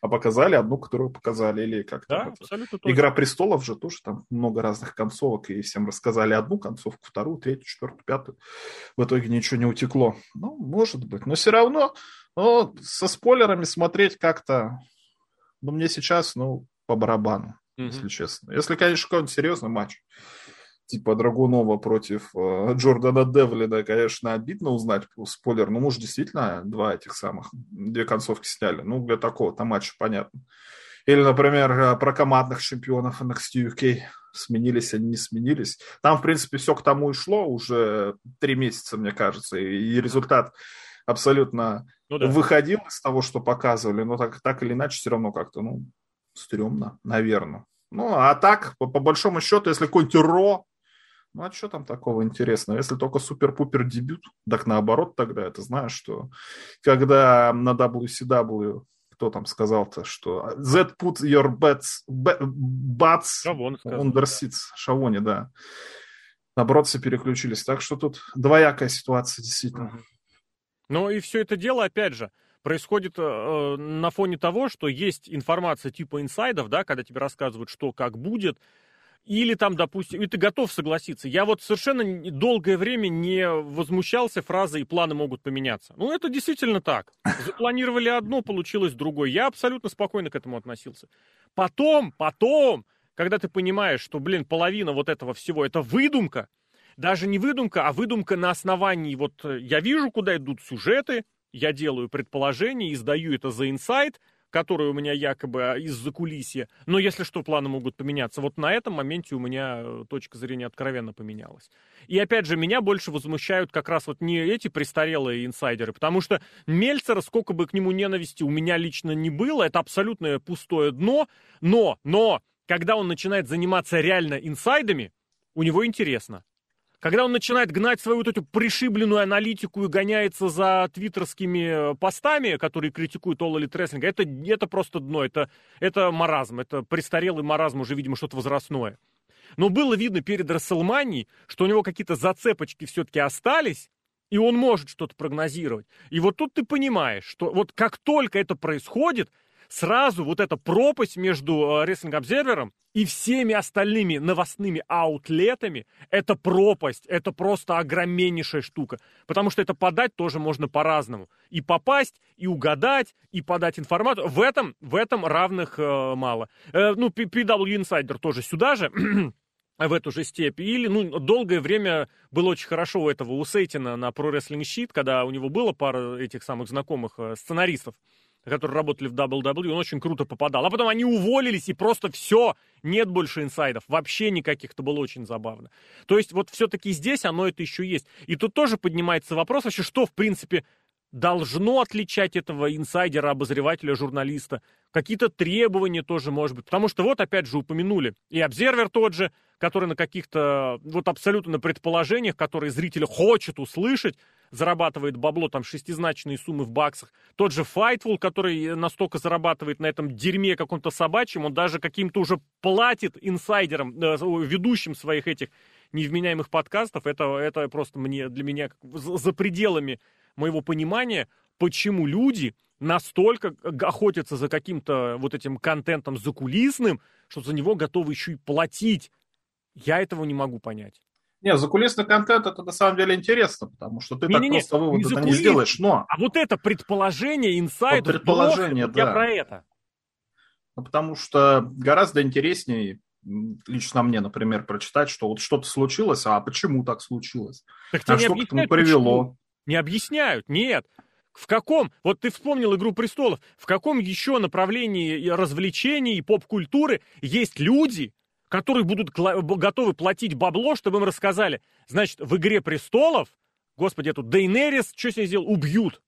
Speaker 1: А показали одну, которую показали. Или как-то. Да, абсолютно Игра престолов же тоже там много разных концовок. И всем рассказали одну концовку, вторую, третью, четвертую, пятую. В итоге ничего не утекло. Ну, может быть. Но все равно ну, со спойлерами смотреть как-то, ну, мне сейчас, ну, по барабану, mm-hmm. если честно. Если, конечно, какой-нибудь серьезный матч, типа Драгунова против э, Джордана Девлина, конечно, обидно узнать спойлер, но, может, действительно два этих самых, две концовки сняли. Ну, для такого-то матча понятно. Или, например, э, про командных чемпионов NXT UK. Сменились они, не сменились. Там, в принципе, все к тому и шло уже три месяца, мне кажется, и результат абсолютно ну, да. выходил из того, что показывали, но так, так или иначе все равно как-то, ну, стрёмно, наверное. Ну, а так, по, по большому счету, если какой-нибудь Ро, ну, а что там такого интересного? Если только супер-пупер дебют, так наоборот тогда, это знаешь, что когда на WCW кто там сказал-то, что Z put your bets, Шавон under seats. Шавоне, да. Наоборот, все переключились. Так что тут двоякая ситуация, действительно.
Speaker 2: Но и все это дело, опять же, происходит э, на фоне того, что есть информация типа инсайдов, да, когда тебе рассказывают, что как будет, или там, допустим, и ты готов согласиться. Я вот совершенно долгое время не возмущался фразой «планы могут поменяться». Ну, это действительно так. Запланировали одно, получилось другое. Я абсолютно спокойно к этому относился. Потом, потом, когда ты понимаешь, что, блин, половина вот этого всего – это выдумка, даже не выдумка, а выдумка на основании, вот э, я вижу, куда идут сюжеты, я делаю предположение, издаю это за инсайт, который у меня якобы а, из-за кулисья. Но если что, планы могут поменяться. Вот на этом моменте у меня э, точка зрения откровенно поменялась. И опять же, меня больше возмущают как раз вот не эти престарелые инсайдеры, потому что Мельцера, сколько бы к нему ненависти у меня лично не было, это абсолютное пустое дно, но, но, когда он начинает заниматься реально инсайдами, у него интересно. Когда он начинает гнать свою вот эту пришибленную аналитику и гоняется за твиттерскими э, постами, которые критикуют Elite Wrestling, это, это просто дно, это, это маразм, это престарелый маразм, уже, видимо, что-то возрастное. Но было видно перед Расселманией, что у него какие-то зацепочки все-таки остались, и он может что-то прогнозировать. И вот тут ты понимаешь, что вот как только это происходит, сразу вот эта пропасть между э, Wrestling Observer и всеми остальными новостными аутлетами, это пропасть, это просто огромнейшая штука. Потому что это подать тоже можно по-разному. И попасть, и угадать, и подать информацию. В этом, в этом равных э, мало. Э, ну, PW Insider тоже сюда же. в эту же степь. Или, ну, долгое время было очень хорошо у этого, у Сейтина на Pro Wrestling Sheet, когда у него было пара этих самых знакомых э, сценаристов, которые работали в WWE, он очень круто попадал. А потом они уволились, и просто все, нет больше инсайдов, вообще никаких, это было очень забавно. То есть вот все-таки здесь оно это еще есть. И тут тоже поднимается вопрос вообще, что, в принципе, должно отличать этого инсайдера, обозревателя, журналиста. Какие-то требования тоже, может быть. Потому что вот, опять же, упомянули. И обзервер тот же, который на каких-то, вот абсолютно на предположениях, которые зритель хочет услышать, зарабатывает бабло, там, шестизначные суммы в баксах. Тот же Fightful, который настолько зарабатывает на этом дерьме каком-то собачьем, он даже каким-то уже платит инсайдерам, э, ведущим своих этих невменяемых подкастов. Это, это просто мне, для меня за пределами моего понимания, почему люди настолько охотятся за каким-то вот этим контентом закулисным, что за него готовы еще и платить. Я этого не могу понять.
Speaker 1: Не, закулисный контент это на самом деле интересно, потому что ты не, так не, просто вывод не, не сделаешь, но...
Speaker 2: А вот это предположение, инсайд,
Speaker 1: вот предположение, да.
Speaker 2: я про это.
Speaker 1: Ну, потому что гораздо интереснее, лично мне, например, прочитать, что вот что-то случилось, а почему так случилось? Так а что к этому привело? Почему?
Speaker 2: Не объясняют, нет. В каком, вот ты вспомнил «Игру престолов», в каком еще направлении развлечений и поп-культуры есть люди, которые будут готовы платить бабло, чтобы им рассказали, значит, в «Игре престолов», господи, эту Дейнерис, что с ней сделал, убьют.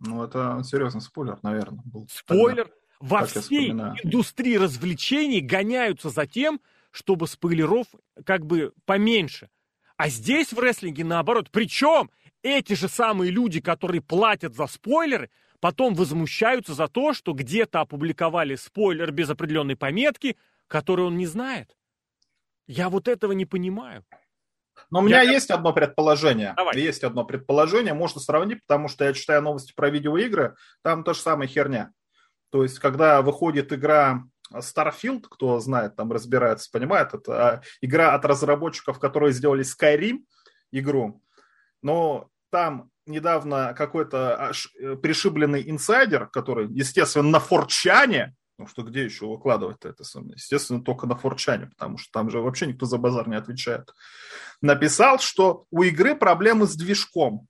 Speaker 1: Ну, это серьезный спойлер, наверное. Был
Speaker 2: спойлер. Тогда, Во всей индустрии развлечений гоняются за тем, чтобы спойлеров как бы поменьше. А здесь в рестлинге наоборот. Причем эти же самые люди, которые платят за спойлеры, потом возмущаются за то, что где-то опубликовали спойлер без определенной пометки, который он не знает. Я вот этого не понимаю.
Speaker 1: Но у меня я... есть одно предположение. Давай. Есть одно предположение, можно сравнить, потому что я читаю новости про видеоигры, там та же самая херня. То есть, когда выходит игра Starfield, кто знает, там разбирается, понимает, это а, игра от разработчиков, которые сделали Skyrim игру. Но там недавно какой-то э, пришибленный инсайдер, который, естественно, на форчане, ну что где еще выкладывать-то это? Естественно, только на форчане, потому что там же вообще никто за базар не отвечает. Написал, что у игры проблемы с движком.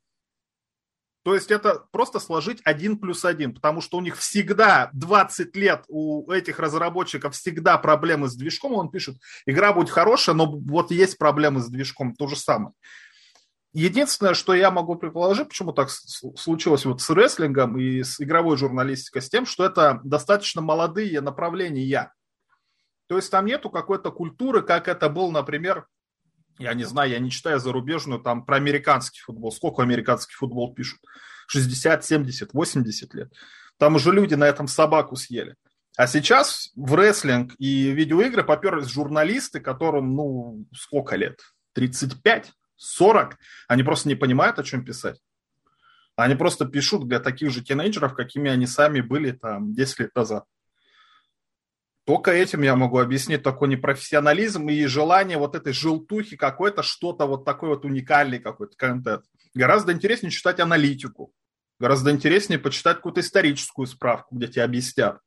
Speaker 1: То есть это просто сложить один плюс один, потому что у них всегда 20 лет, у этих разработчиков всегда проблемы с движком. Он пишет, игра будет хорошая, но вот есть проблемы с движком, то же самое. Единственное, что я могу предположить, почему так случилось вот с рестлингом и с игровой журналистикой, с тем, что это достаточно молодые направления. То есть там нету какой-то культуры, как это был, например, я не знаю, я не читаю зарубежную, там про американский футбол. Сколько американский футбол пишут? 60, 70, 80 лет. Там уже люди на этом собаку съели. А сейчас в рестлинг и видеоигры поперлись журналисты, которым, ну, сколько лет? 35, 40. Они просто не понимают, о чем писать. Они просто пишут для таких же тинейджеров, какими они сами были там 10 лет назад. Только этим я могу объяснить такой непрофессионализм и желание вот этой желтухи какой-то, что-то вот такой вот уникальный какой-то контент. Гораздо интереснее читать аналитику. Гораздо интереснее почитать какую-то историческую справку, где тебе объяснят.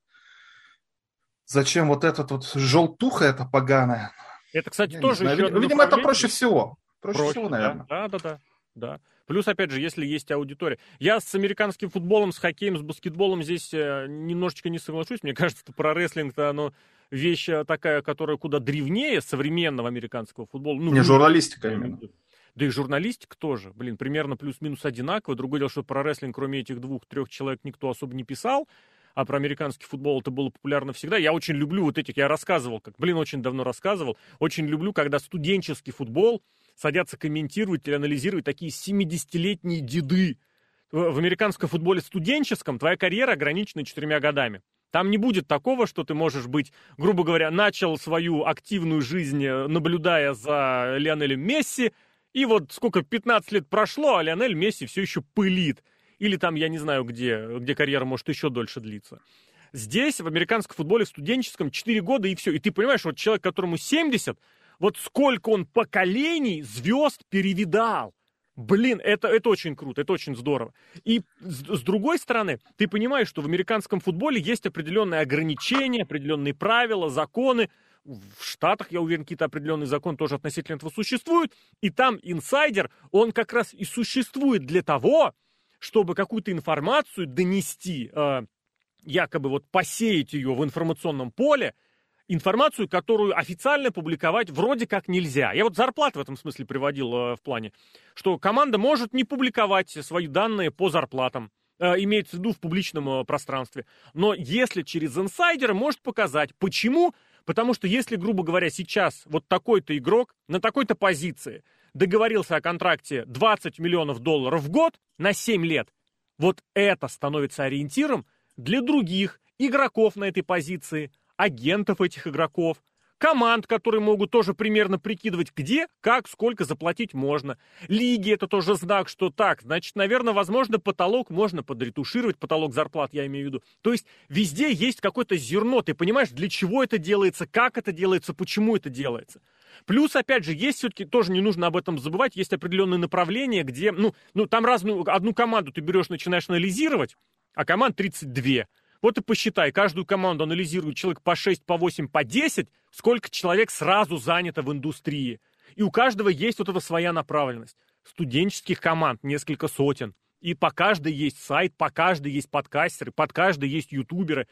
Speaker 1: Зачем вот этот вот желтуха это поганая?
Speaker 2: Это, кстати, я тоже еще
Speaker 1: Видимо, это проще всего. Проще, проще всего, наверное.
Speaker 2: Да, да, да. да. Плюс, опять же, если есть аудитория. Я с американским футболом, с хоккеем, с баскетболом здесь э, немножечко не соглашусь. Мне кажется, про рестлинг-то оно вещь э, такая, которая куда древнее современного американского футбола.
Speaker 1: Ну, не, журналистика именно.
Speaker 2: Да и журналистика тоже, блин, примерно плюс-минус одинаково. Другое дело, что про рестлинг, кроме этих двух-трех человек, никто особо не писал. А про американский футбол это было популярно всегда. Я очень люблю вот этих, я рассказывал, как, блин, очень давно рассказывал. Очень люблю, когда студенческий футбол, садятся комментировать или анализировать такие 70-летние деды. В американском футболе студенческом твоя карьера ограничена четырьмя годами. Там не будет такого, что ты можешь быть, грубо говоря, начал свою активную жизнь, э, наблюдая за Лионелем Месси, и вот сколько, 15 лет прошло, а Лионель Месси все еще пылит. Или там, я не знаю, где, где карьера может еще дольше длиться. Здесь, в американском футболе, в студенческом, 4 года и все. И ты понимаешь, вот человек, которому 70, вот сколько он поколений звезд перевидал. Блин, это, это очень круто, это очень здорово. И с, с другой стороны, ты понимаешь, что в американском футболе есть определенные ограничения, определенные правила, законы. В Штатах, я уверен, какие-то определенные законы тоже относительно этого существуют. И там инсайдер, он как раз и существует для того, чтобы какую-то информацию донести, э, якобы вот посеять ее в информационном поле, информацию, которую официально публиковать вроде как нельзя. Я вот зарплаты в этом смысле приводил э, в плане, что команда может не публиковать свои данные по зарплатам, э, имеется в виду в публичном э, пространстве. Но если через инсайдера может показать. Почему? Потому что если, грубо говоря, сейчас вот такой-то игрок на такой-то позиции договорился о контракте 20 миллионов долларов в год на 7 лет, вот это становится ориентиром для других игроков на этой позиции – агентов этих игроков, команд, которые могут тоже примерно прикидывать, где, как, сколько заплатить можно. Лиги это тоже знак, что так, значит, наверное, возможно, потолок можно подретушировать, потолок зарплат я имею в виду. То есть везде есть какое-то зерно, ты понимаешь, для чего это делается, как это делается, почему это делается. Плюс, опять же, есть все-таки, тоже не нужно об этом забывать, есть определенные направления, где, ну, ну там разную, одну команду ты берешь, начинаешь анализировать, а команд 32. Вот и посчитай, каждую команду анализирует человек по 6, по 8, по 10, сколько человек сразу занято в индустрии. И у каждого есть вот эта своя направленность. Студенческих команд несколько сотен. И по каждой есть сайт, по каждой есть подкастеры, под каждой есть ютуберы.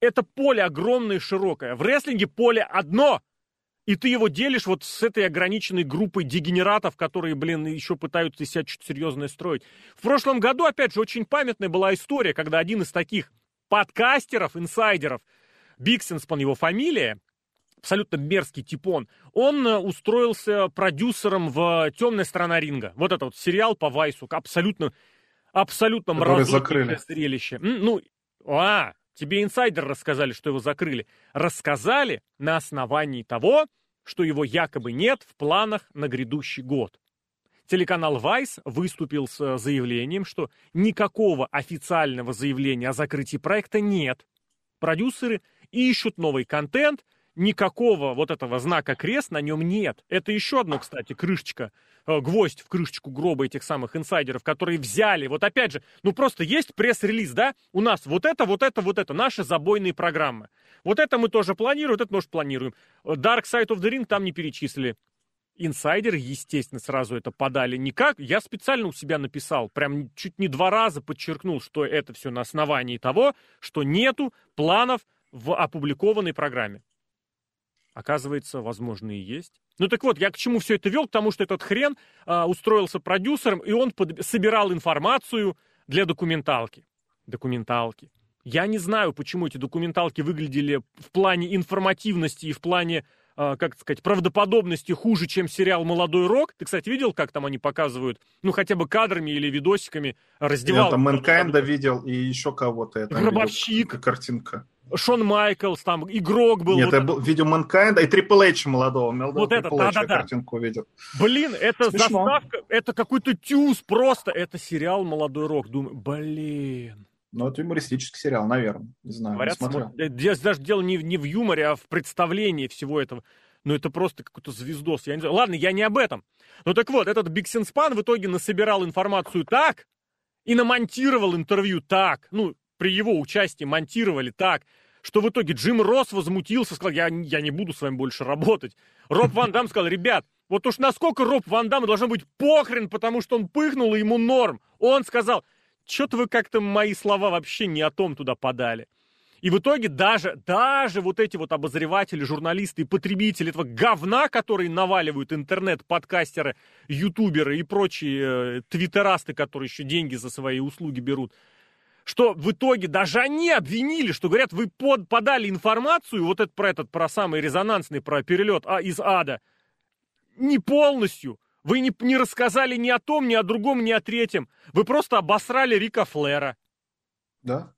Speaker 2: Это поле огромное и широкое. В рестлинге поле одно. И ты его делишь вот с этой ограниченной группой дегенератов, которые, блин, еще пытаются себя что-то серьезное строить. В прошлом году, опять же, очень памятная была история, когда один из таких подкастеров, инсайдеров, Биксенспан его фамилия, абсолютно мерзкий типон, он э, устроился продюсером в «Темная сторона ринга». Вот это вот сериал по Вайсу, абсолютно, абсолютно мразотное зрелище. Ну, а, тебе инсайдеры рассказали, что его закрыли. Рассказали на основании того, что его якобы нет в планах на грядущий год. Телеканал Vice выступил с э, заявлением, что никакого официального заявления о закрытии проекта нет. Продюсеры ищут новый контент, никакого вот этого знака крест на нем нет. Это еще одно, кстати, крышечка, э, гвоздь в крышечку гроба этих самых инсайдеров, которые взяли, вот опять же, ну просто есть пресс-релиз, да, у нас вот это, вот это, вот это, наши забойные программы. Вот это мы тоже планируем, вот это тоже планируем. Dark Side of the Ring там не перечислили. Инсайдеры, естественно, сразу это подали никак. Я специально у себя написал, прям чуть не два раза подчеркнул, что это все на основании того, что нету планов в опубликованной программе. Оказывается, возможно, и есть. Ну так вот, я к чему все это вел? К тому, что этот хрен а, устроился продюсером, и он под... собирал информацию для документалки. Документалки. Я не знаю, почему эти документалки выглядели в плане информативности и в плане как сказать, правдоподобности хуже, чем сериал «Молодой рок». Ты, кстати, видел, как там они показывают, ну, хотя бы кадрами или видосиками раздевал? Я
Speaker 1: там Мэнкайнда видел и еще кого-то. Я
Speaker 2: Гробовщик.
Speaker 1: Видел, картинка.
Speaker 2: Шон Майклс, там игрок был.
Speaker 1: Нет, вот я был, видел Манкайнда и Трипл Эйч молодого.
Speaker 2: Вот это, да-да-да.
Speaker 1: картинку видел.
Speaker 2: Блин, это Смешно. заставка, это какой-то тюз просто. Это сериал «Молодой рок». Думаю, блин.
Speaker 1: Ну, это юмористический сериал, наверное. Не знаю, Говорят, не смотрел.
Speaker 2: Здесь даже дело не, не в юморе, а в представлении всего этого. Ну, это просто какой-то звездос. Я не знаю. Ладно, я не об этом. Ну, так вот, этот Биксенспан в итоге насобирал информацию так и намонтировал интервью так. Ну, при его участии монтировали так, что в итоге Джим Росс возмутился, сказал, я, я не буду с вами больше работать. Роб Ван Дам сказал, ребят, вот уж насколько Роб Ван Даму должно быть похрен, потому что он пыхнул, и ему норм. Он сказал, что-то вы как-то мои слова вообще не о том туда подали. И в итоге даже, даже вот эти вот обозреватели, журналисты и потребители этого говна, которые наваливают интернет, подкастеры, ютуберы и прочие э, твиттерасты, которые еще деньги за свои услуги берут, что в итоге даже они обвинили, что говорят, вы под, подали информацию, вот это про этот, про самый резонансный, про перелет а, из ада, не полностью. Вы не, не рассказали ни о том, ни о другом, ни о третьем. Вы просто обосрали Рика Флера.
Speaker 1: Да.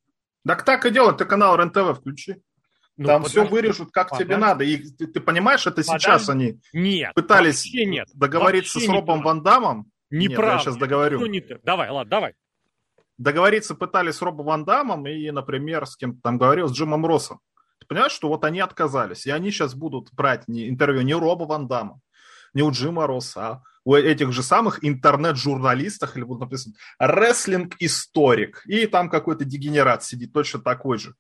Speaker 1: Так так и делать, ты канал РЕН-ТВ включи. Ну, Там подожди, все вырежут, как подожди. тебе надо. И ты, ты понимаешь, это подожди. сейчас они
Speaker 2: нет,
Speaker 1: пытались нет, договориться с Робом Ван Дамом.
Speaker 2: Неправда.
Speaker 1: Нет, я сейчас договорю.
Speaker 2: Не давай, ладно, давай.
Speaker 1: Договориться пытались с Робом Ван Дамом и, например, с кем-то там говорил, с Джимом Россом. Ты понимаешь, что вот они отказались, и они сейчас будут брать не, интервью не Роба Ван Дамма, не у Джима Росса, а у этих же самых интернет-журналистах, или вот написано «рестлинг-историк», и там какой-то дегенерат сидит, точно такой же.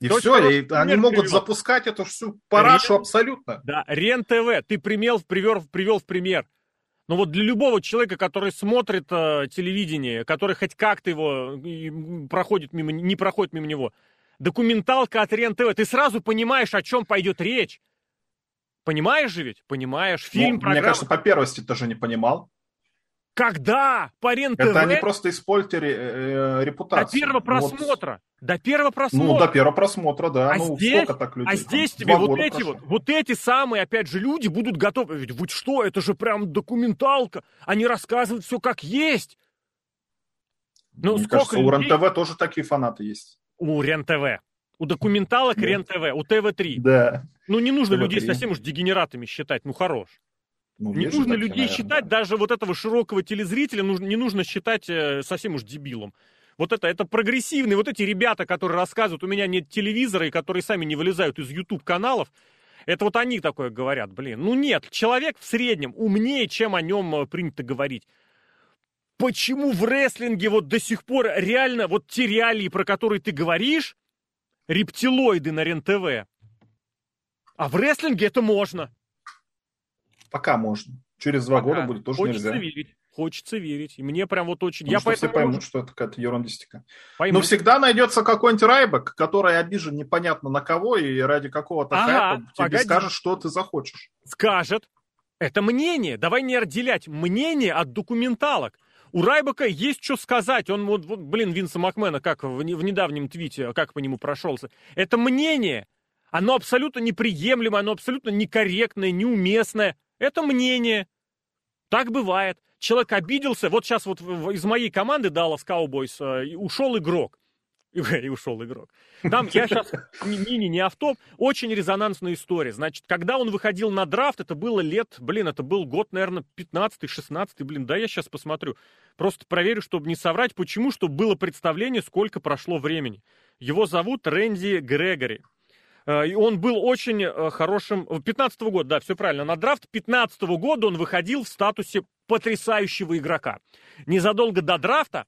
Speaker 1: И Точно все, и они могут привел. запускать эту всю парашу Рен... абсолютно.
Speaker 2: Да, Рен-ТВ, ты примел, привел, привел в пример. Но вот для любого человека, который смотрит э, телевидение, который хоть как-то его проходит мимо, не проходит мимо него, документалка от Рен-ТВ, ты сразу понимаешь, о чем пойдет речь. Понимаешь же ведь? Понимаешь. Фильм, ну,
Speaker 1: программа... Мне кажется, по первости тоже не понимал.
Speaker 2: Когда? По рен -ТВ?
Speaker 1: Это они просто испортили э, репутацию.
Speaker 2: До первого просмотра. Вот. До первого просмотра.
Speaker 1: Ну, до первого просмотра, да. А ну,
Speaker 2: здесь,
Speaker 1: сколько так людей?
Speaker 2: А здесь тебе вот эти вот, вот эти самые, опять же, люди будут готовы. Ведь вы что, это же прям документалка. Они рассказывают все как есть.
Speaker 1: Ну, Мне сколько кажется, людей... у РЕН-ТВ тоже такие фанаты есть.
Speaker 2: У РЕН-ТВ. У документалок да. РЕН-ТВ, у ТВ-3.
Speaker 1: Да.
Speaker 2: Ну, не нужно ТВ-3. людей совсем уж дегенератами считать, ну, хорош. Ну, не нужно такие, людей наверное, считать, да. даже вот этого широкого телезрителя нужно, не нужно считать э, совсем уж дебилом. Вот это, это прогрессивные, вот эти ребята, которые рассказывают, у меня нет телевизора, и которые сами не вылезают из YouTube-каналов, это вот они такое говорят, блин. Ну нет, человек в среднем умнее, чем о нем э, принято говорить. Почему в рестлинге вот до сих пор реально вот те реалии, про которые ты говоришь, рептилоиды на РЕН-ТВ. А в рестлинге это можно.
Speaker 1: Пока можно. Через два Пока. года будет тоже
Speaker 2: Хочется
Speaker 1: нельзя.
Speaker 2: верить. Хочется верить. И мне прям вот очень...
Speaker 1: Потому я что поэтому... все поймут, что это какая-то ерундистика. Поймут. Но всегда найдется какой-нибудь райбек, который обижен непонятно на кого и ради какого-то ага, хайпа тебе погоди. скажет, что ты захочешь.
Speaker 2: Скажет. Это мнение. Давай не отделять мнение от документалок. У Райбака есть что сказать. Он вот, вот блин, Винса Макмена, как в, в недавнем твите, как по нему прошелся. Это мнение. Оно абсолютно неприемлемое, оно абсолютно некорректное, неуместное. Это мнение. Так бывает. Человек обиделся. Вот сейчас вот из моей команды Dallas Cowboys э, ушел игрок. И ушел игрок. Там я сейчас мини, не автоп. Очень резонансная история. Значит, когда он выходил на драфт, это было лет, блин, это был год, наверное, 15-16, блин, да, я сейчас посмотрю. Просто проверю, чтобы не соврать. Почему? Чтобы было представление, сколько прошло времени. Его зовут Рэнди Грегори. Э, и он был очень э, хорошим... 15 -го года, да, все правильно. На драфт 15 -го года он выходил в статусе потрясающего игрока. Незадолго до драфта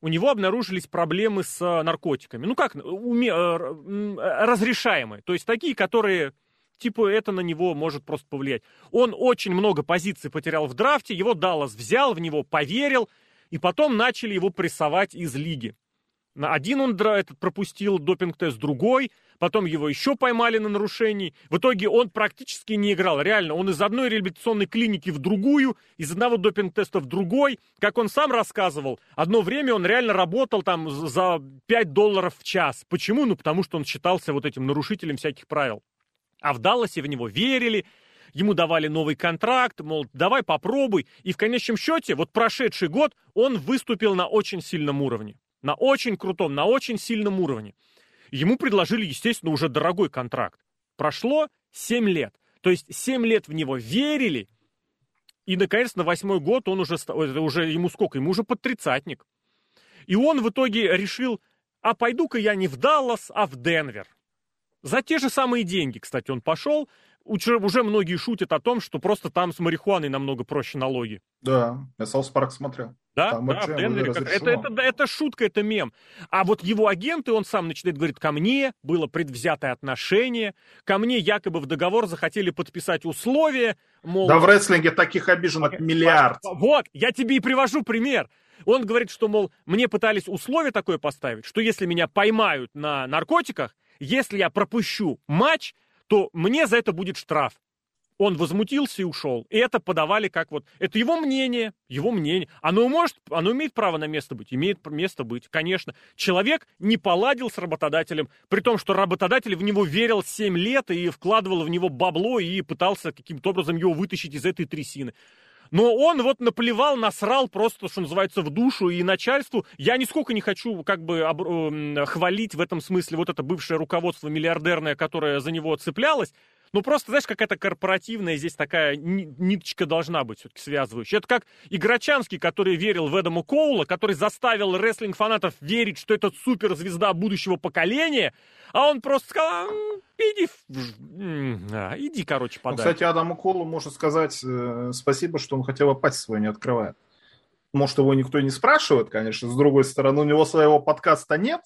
Speaker 2: у него обнаружились проблемы с э, наркотиками. Ну как, уме... разрешаемые. То есть такие, которые типа это на него может просто повлиять. Он очень много позиций потерял в драфте, его Даллас взял, в него поверил, и потом начали его прессовать из лиги. Один он этот пропустил допинг-тест, другой, потом его еще поймали на нарушении. В итоге он практически не играл, реально. Он из одной реабилитационной клиники в другую, из одного допинг-теста в другой. Как он сам рассказывал, одно время он реально работал там за 5 долларов в час. Почему? Ну, потому что он считался вот этим нарушителем всяких правил. А в Далласе в него верили, ему давали новый контракт, мол, давай попробуй. И в конечном счете, вот прошедший год он выступил на очень сильном уровне на очень крутом, на очень сильном уровне. Ему предложили, естественно, уже дорогой контракт. Прошло 7 лет. То есть 7 лет в него верили, и, наконец, на восьмой год он уже, уже ему сколько? Ему уже под тридцатник. И он в итоге решил, а пойду-ка я не в Даллас, а в Денвер. За те же самые деньги, кстати, он пошел. Уже, уже многие шутят о том, что просто там с марихуаной намного проще налоги.
Speaker 1: Да, я South Park смотрел.
Speaker 2: Да, там да, в Денвере. Как... Это, это, это шутка, это мем. А вот его агенты, он сам начинает говорить, ко мне было предвзятое отношение, ко мне якобы в договор захотели подписать условия,
Speaker 1: мол... Да в рестлинге таких обиженных миллиард.
Speaker 2: Вот, я тебе и привожу пример. Он говорит, что, мол, мне пытались условие такое поставить, что если меня поймают на наркотиках, если я пропущу матч, то мне за это будет штраф. Он возмутился и ушел. И это подавали как вот... Это его мнение, его мнение. Оно может, оно имеет право на место быть, имеет место быть, конечно. Человек не поладил с работодателем, при том, что работодатель в него верил 7 лет и вкладывал в него бабло и пытался каким-то образом его вытащить из этой трясины. Но он вот наплевал, насрал просто, что называется, в душу и начальству. Я нисколько не хочу как бы об, э, хвалить в этом смысле вот это бывшее руководство миллиардерное, которое за него цеплялось. Ну, просто, знаешь, какая-то корпоративная здесь такая ниточка должна быть все-таки связывающая. Это как Играчанский, который верил в Эдаму Коула, который заставил рестлинг-фанатов верить, что это суперзвезда будущего поколения, а он просто сказал, иди, а, иди, короче,
Speaker 1: подай. Ну, кстати, Адаму Коулу можно сказать э, спасибо, что он хотя бы пасть свой не открывает. Может, его никто не спрашивает, конечно. С другой стороны, у него своего подкаста нет,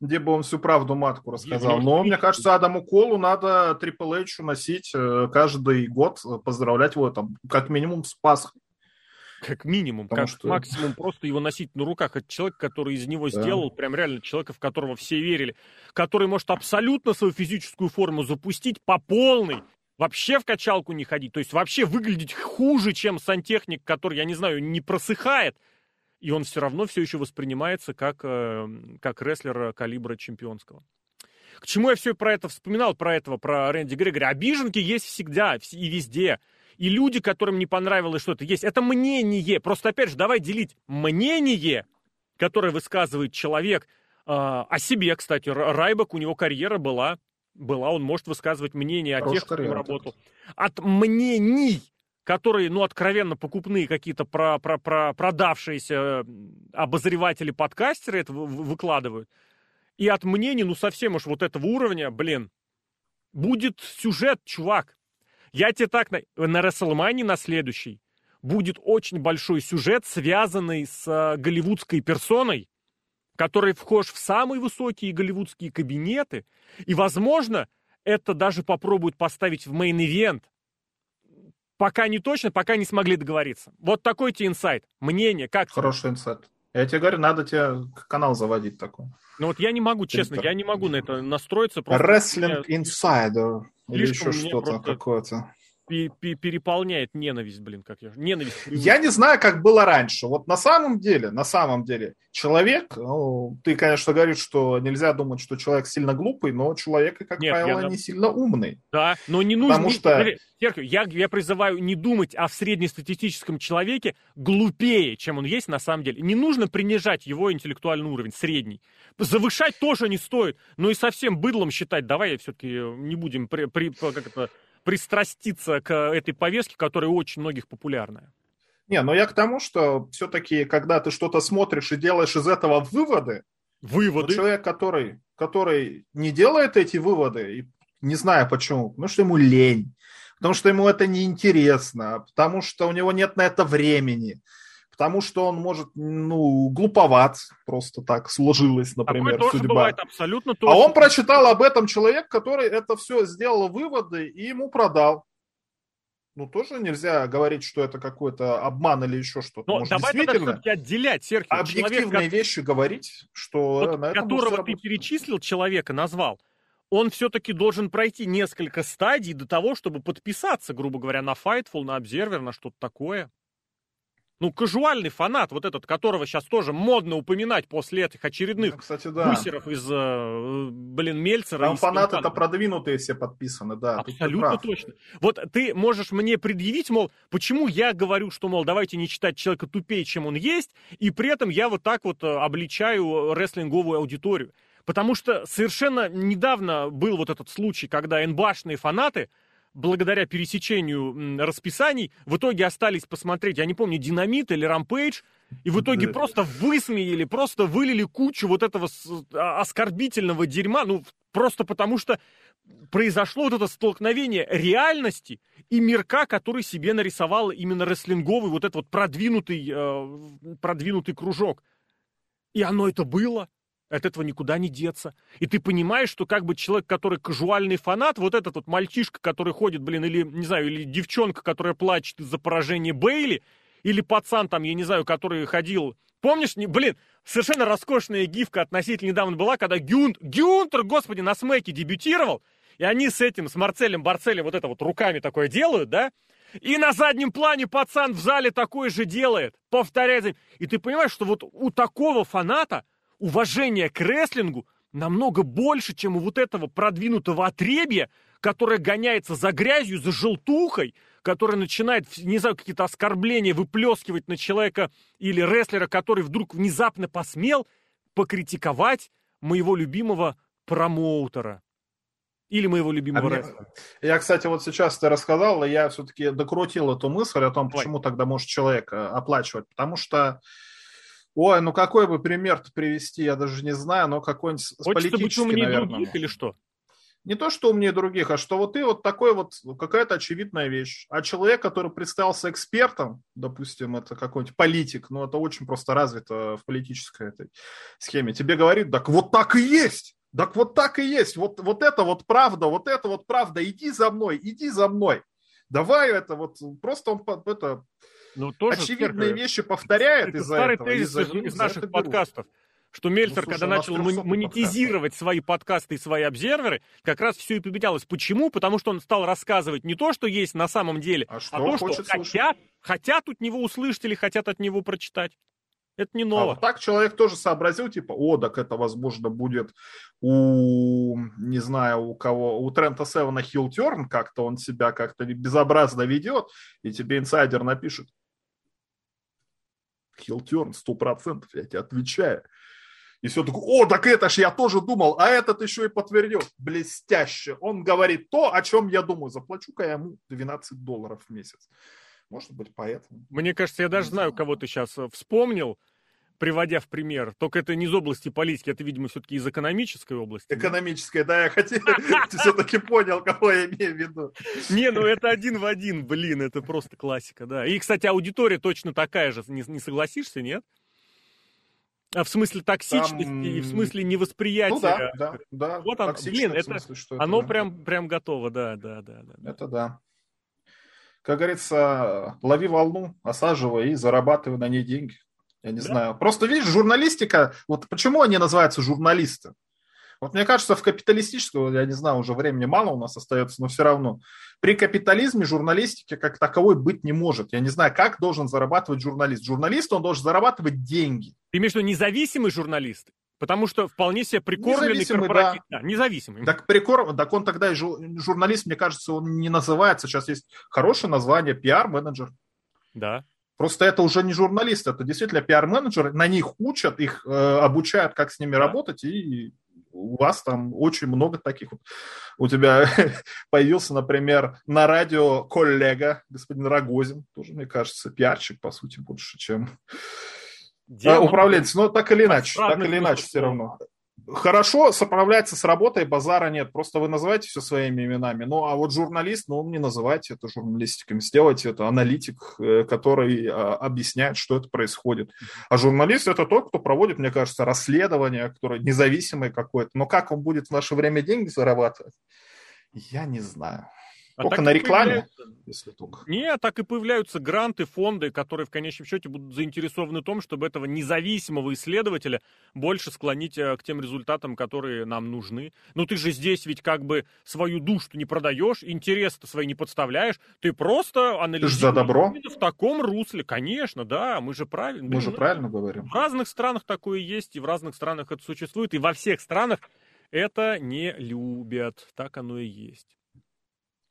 Speaker 1: где бы он всю правду матку рассказал. Но мне кажется, Адаму Колу надо Triple H носить э, каждый год, э, поздравлять его там, как минимум с Пасхой.
Speaker 2: Как минимум, Потому как что... максимум просто его носить на руках. Это человек, который из него да. сделал, прям реально человека, в которого все верили, который может абсолютно свою физическую форму запустить по полной, вообще в качалку не ходить, то есть вообще выглядеть хуже, чем сантехник, который, я не знаю, не просыхает, и он все равно все еще воспринимается как, э, как рестлер калибра чемпионского. К чему я все про это вспоминал, про этого, про Рэнди Грегори? Обиженки есть всегда и везде. И люди, которым не понравилось что-то, есть. Это мнение. Просто, опять же, давай делить мнение, которое высказывает человек, э, о себе, кстати. Райбок, у него карьера была была, он может высказывать мнение о тех, кто работал. От мнений, которые, ну, откровенно покупные какие-то про, про, про продавшиеся обозреватели-подкастеры это выкладывают. И от мнений, ну, совсем уж вот этого уровня, блин, будет сюжет, чувак. Я тебе так, на, на WrestleMania на следующий будет очень большой сюжет, связанный с э, голливудской персоной, который вхож в самые высокие голливудские кабинеты, и, возможно, это даже попробуют поставить в main event. Пока не точно, пока не смогли договориться. Вот такой тебе инсайд. Мнение, как
Speaker 1: Хороший инсайд. Я тебе говорю, надо тебе канал заводить такой.
Speaker 2: Ну вот я не могу, честно, я не могу на это настроиться.
Speaker 1: Wrestling Insider. Или еще что-то какое-то
Speaker 2: переполняет ненависть, блин, как я... Ненависть.
Speaker 1: Я не знаю, как было раньше. Вот на самом деле, на самом деле, человек, ну, ты, конечно, говоришь, что нельзя думать, что человек сильно глупый, но человек, как Нет, правило, я... не сильно умный.
Speaker 2: Да, но не нужно... Потому что... Серхио, я, я призываю не думать о среднестатистическом человеке глупее, чем он есть на самом деле. Не нужно принижать его интеллектуальный уровень, средний. Завышать тоже не стоит, но и совсем быдлом считать, давай все-таки не будем при, при, как это, пристраститься к этой повестке, которая у очень многих популярная.
Speaker 1: Не, но я к тому, что все-таки, когда ты что-то смотришь и делаешь из этого выводы,
Speaker 2: выводы.
Speaker 1: человек, который, который не делает эти выводы, и не знаю почему, потому что ему лень, потому что ему это неинтересно, потому что у него нет на это времени, потому что он может, ну, глуповат, просто так сложилось, например, Такое судьба. Бывает
Speaker 2: абсолютно
Speaker 1: точно. А он прочитал об этом человек, который это все сделал выводы и ему продал. Ну, тоже нельзя говорить, что это какой-то обман или еще что-то.
Speaker 2: Но Может, давай действительно тогда отделять, Серхио.
Speaker 1: Объективные человек, вещи говорить, что...
Speaker 2: Вот, на этом которого ты перечислил, человека назвал, он все-таки должен пройти несколько стадий до того, чтобы подписаться, грубо говоря, на Fightful, на Observer, на что-то такое ну, кажуальный фанат, вот этот, которого сейчас тоже модно упоминать после этих очередных ну,
Speaker 1: кстати, да.
Speaker 2: бусеров из, э, блин, Мельцера.
Speaker 1: Там фанаты это продвинутые все подписаны, да.
Speaker 2: Абсолютно точно. Вот ты можешь мне предъявить, мол, почему я говорю, что, мол, давайте не читать человека тупее, чем он есть, и при этом я вот так вот э, обличаю рестлинговую аудиторию. Потому что совершенно недавно был вот этот случай, когда НБАшные фанаты благодаря пересечению расписаний, в итоге остались посмотреть, я не помню, Динамит или Рампейдж, и в итоге просто высмеяли, просто вылили кучу вот этого а, оскорбительного дерьма, ну, просто потому что произошло вот это столкновение реальности и мирка, который себе нарисовал именно рестлинговый вот этот вот продвинутый, э, продвинутый кружок. И оно это было. От этого никуда не деться. И ты понимаешь, что как бы человек, который кажуальный фанат, вот этот вот мальчишка, который ходит, блин, или, не знаю, или девчонка, которая плачет из-за поражения Бейли, или пацан там, я не знаю, который ходил... Помнишь, не, блин, совершенно роскошная гифка относительно недавно была, когда Гюнт, Гюнтер, господи, на смеке дебютировал, и они с этим, с Марцелем Барцелем вот это вот руками такое делают, да? И на заднем плане пацан в зале такое же делает, повторяет. И ты понимаешь, что вот у такого фаната уважение к рестлингу намного больше, чем у вот этого продвинутого отребья, которая гоняется за грязью, за желтухой, которая начинает, не знаю, какие-то оскорбления выплескивать на человека или рестлера, который вдруг внезапно посмел покритиковать моего любимого промоутера. Или моего любимого а рестлера.
Speaker 1: Я, кстати, вот сейчас ты рассказал, я все-таки докрутил эту мысль о том, почему тогда может человек э, оплачивать. Потому что Ой, ну какой бы пример привести, я даже не знаю, но какой-нибудь
Speaker 2: Хочется политический, быть умнее наверное. других или что?
Speaker 1: Не то, что умнее других, а что вот ты вот такой вот, какая-то очевидная вещь. А человек, который представился экспертом, допустим, это какой-нибудь политик, ну это очень просто развито в политической этой схеме, тебе говорит, так вот так и есть, так вот так и есть, вот, вот это вот правда, вот это вот правда, иди за мной, иди за мной. Давай это вот, просто он это ну, тоже очевидные церковь. вещи повторяет из-за
Speaker 2: старый
Speaker 1: этого.
Speaker 2: тезис из, из наших подкастов. Что Мельцер, ну, слушай, когда начал монетизировать подкастов. свои подкасты и свои обсерверы, как раз все и поменялось. Почему? Потому что он стал рассказывать не то, что есть на самом деле, а, что а то, что хотят, хотят от него услышать или хотят от него прочитать. Это не ново. А
Speaker 1: вот так человек тоже сообразил, типа, о, так это, возможно, будет у, не знаю, у кого, у Трента Севена Хилтерн, как-то он себя как-то безобразно ведет, и тебе инсайдер напишет, Хилтерн, сто процентов, я тебе отвечаю. И все такое, о, так это ж я тоже думал, а этот еще и подтвердил. Блестяще. Он говорит то, о чем я думаю. Заплачу-ка я ему 12 долларов в месяц. Может быть, поэтому.
Speaker 2: Мне кажется, я даже знаю, кого ты сейчас э, вспомнил, приводя в пример. Только это не из области политики, это, видимо, все-таки из экономической области.
Speaker 1: Экономической, да, я хотел, все-таки понял, кого я имею в виду.
Speaker 2: Не, ну это один в один, блин, это просто классика, да. И, кстати, аудитория точно такая же, не, не согласишься, нет? А в смысле токсичности Там... и в смысле невосприятия. Ну
Speaker 1: да, да, да.
Speaker 2: Вот он, блин, это, смысле, что оно прям, прям готово, да, да, да, да.
Speaker 1: Это да. Как говорится, лови волну, осаживай и зарабатывай на ней деньги. Я не да. знаю. Просто видишь, журналистика, вот почему они называются журналисты? Вот мне кажется, в капиталистическом, я не знаю, уже времени мало у нас остается, но все равно. При капитализме журналистики как таковой быть не может. Я не знаю, как должен зарабатывать журналист. Журналист, он должен зарабатывать деньги.
Speaker 2: Ты имеешь в виду независимый журналист? Потому что вполне себе прикормленный
Speaker 1: независимый, корпоратив...
Speaker 2: Да. да, независимый.
Speaker 1: Так, прикорм... так он тогда и журналист, мне кажется, он не называется. Сейчас есть хорошее название, пиар-менеджер.
Speaker 2: Да.
Speaker 1: Просто это уже не журналисты, это действительно пиар-менеджеры. На них учат, их э, обучают, как с ними работать, и у вас там очень много таких. У тебя появился, например, на радио коллега, господин Рогозин, тоже, мне кажется, пиарщик, по сути, больше, чем Дело управленец. Но так или иначе, так или иначе все равно хорошо справляется с работой, базара нет. Просто вы называете все своими именами. Ну, а вот журналист, ну, не называйте это журналистиками. Сделайте это аналитик, э, который а, объясняет, что это происходит. А журналист это тот, кто проводит, мне кажется, расследование, которое независимое какое-то. Но как он будет в наше время деньги зарабатывать, я не знаю. А только на рекламе,
Speaker 2: если только. Нет, так и появляются гранты, фонды, которые в конечном счете будут заинтересованы в том, чтобы этого независимого исследователя больше склонить э, к тем результатам, которые нам нужны. Ну ты же здесь ведь как бы свою душу не продаешь, интерес-то свои не подставляешь, ты просто анализируешь
Speaker 1: за добро.
Speaker 2: в таком русле. Конечно, да, мы же правильно.
Speaker 1: Мы же ну, правильно говорим.
Speaker 2: В разных странах такое есть, и в разных странах это существует, и во всех странах это не любят. Так оно и есть.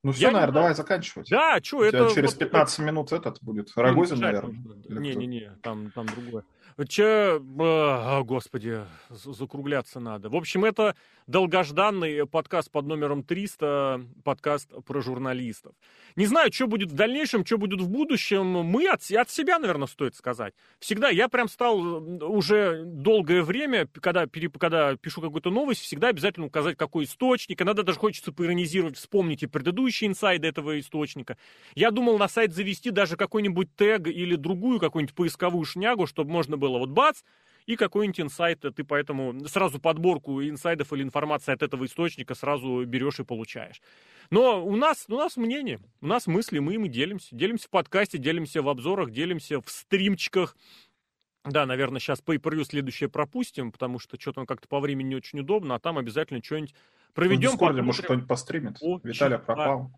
Speaker 1: Ну все, я наверное, давай заканчивать.
Speaker 2: Да, что это...
Speaker 1: Через вот, 15 вот... минут этот будет. Рогозин, наверное.
Speaker 2: Не-не-не, там, там другое. Че, о, господи, закругляться надо. В общем, это долгожданный подкаст под номером 300, подкаст про журналистов. Не знаю, что будет в дальнейшем, что будет в будущем. Мы от, от себя, наверное, стоит сказать. Всегда я прям стал уже долгое время, когда, когда пишу какую-то новость, всегда обязательно указать, какой источник. Иногда даже хочется поиронизировать, вспомните предыдущие инсайды этого источника. Я думал на сайт завести даже какой-нибудь тег или другую какую-нибудь поисковую шнягу, чтобы можно было вот бац, и какой-нибудь инсайт, ты поэтому сразу подборку инсайдов или информации от этого источника сразу берешь и получаешь. Но у нас, у нас мнение, у нас мысли, мы им делимся. Делимся в подкасте, делимся в обзорах, делимся в стримчиках. Да, наверное, сейчас pay per следующее пропустим, потому что что-то как-то по времени не очень удобно, а там обязательно что-нибудь проведем. В
Speaker 1: Дискорде, может, кто-нибудь постримит. О, Виталий пропал.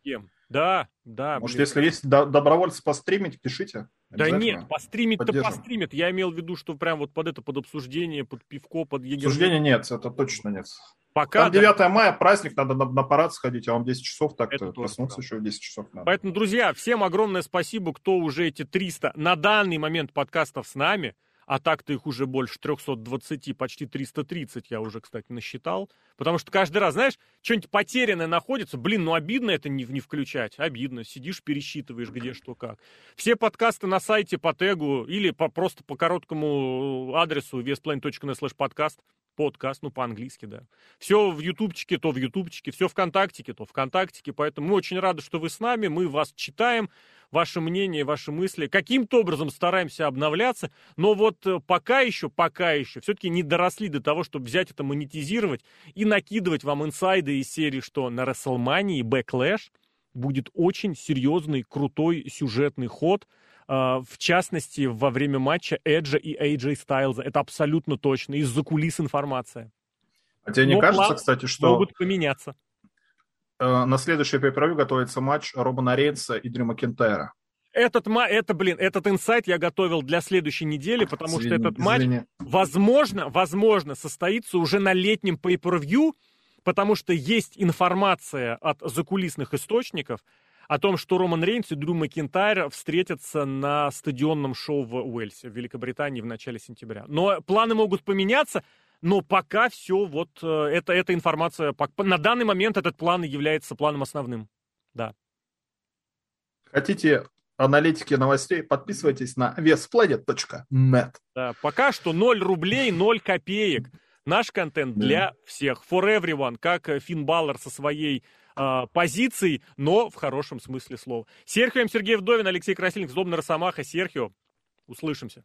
Speaker 2: Да, да.
Speaker 1: Может, блин. если есть добровольцы постримить, пишите.
Speaker 2: Да нет, постримить-то постримит. Я имел в виду, что прям вот под это, под обсуждение, под пивко, под
Speaker 1: егер... Обсуждения нет, это точно нет. Пока, Там 9 да. мая, праздник, надо на, на парад сходить, а вам 10 часов так-то проснуться еще в 10 часов надо.
Speaker 2: Поэтому, друзья, всем огромное спасибо, кто уже эти 300 на данный момент подкастов с нами а так-то их уже больше 320, почти 330 я уже, кстати, насчитал. Потому что каждый раз, знаешь, что-нибудь потерянное находится, блин, ну обидно это не, не включать, обидно. Сидишь, пересчитываешь, где что как. Все подкасты на сайте по тегу или по, просто по короткому адресу westplane.net slash подкаст подкаст, ну, по-английски, да. Все в ютубчике, то в ютубчике, все вконтактике, то вконтактике, поэтому мы очень рады, что вы с нами, мы вас читаем, ваше мнение, ваши мысли. Каким-то образом стараемся обновляться, но вот э, пока еще, пока еще, все-таки не доросли до того, чтобы взять это, монетизировать и накидывать вам инсайды из серии, что на WrestleMania и Backlash будет очень серьезный, крутой сюжетный ход, э, в частности, во время матча Эджа и AJ Стайлза. Это абсолютно точно. Из-за кулис информация.
Speaker 1: А тебе не Но кажется, кстати, что...
Speaker 2: Могут поменяться.
Speaker 1: Э, на следующий pay готовится матч Робана Рейнса и Дрю Макентайра.
Speaker 2: Этот, это, блин, этот инсайт я готовил для следующей недели, потому извини, что этот матч, извини. возможно, возможно, состоится уже на летнем pay-per-view, потому что есть информация от закулисных источников о том, что Роман Рейнс и Дрю Макентайр встретятся на стадионном шоу в Уэльсе, в Великобритании в начале сентября. Но планы могут поменяться, но пока все, вот э, это, эта информация, на данный момент этот план является планом основным. Да.
Speaker 1: Хотите аналитики новостей, подписывайтесь на весplanet.net.
Speaker 2: Да, пока что 0 рублей, 0 копеек. Наш контент для всех. For everyone, как Финн Баллар со своей э, позицией, но в хорошем смысле слова. Серхио М. Сергей Вдовин, Алексей Красильник, Злобный Росомаха. Серхио, услышимся.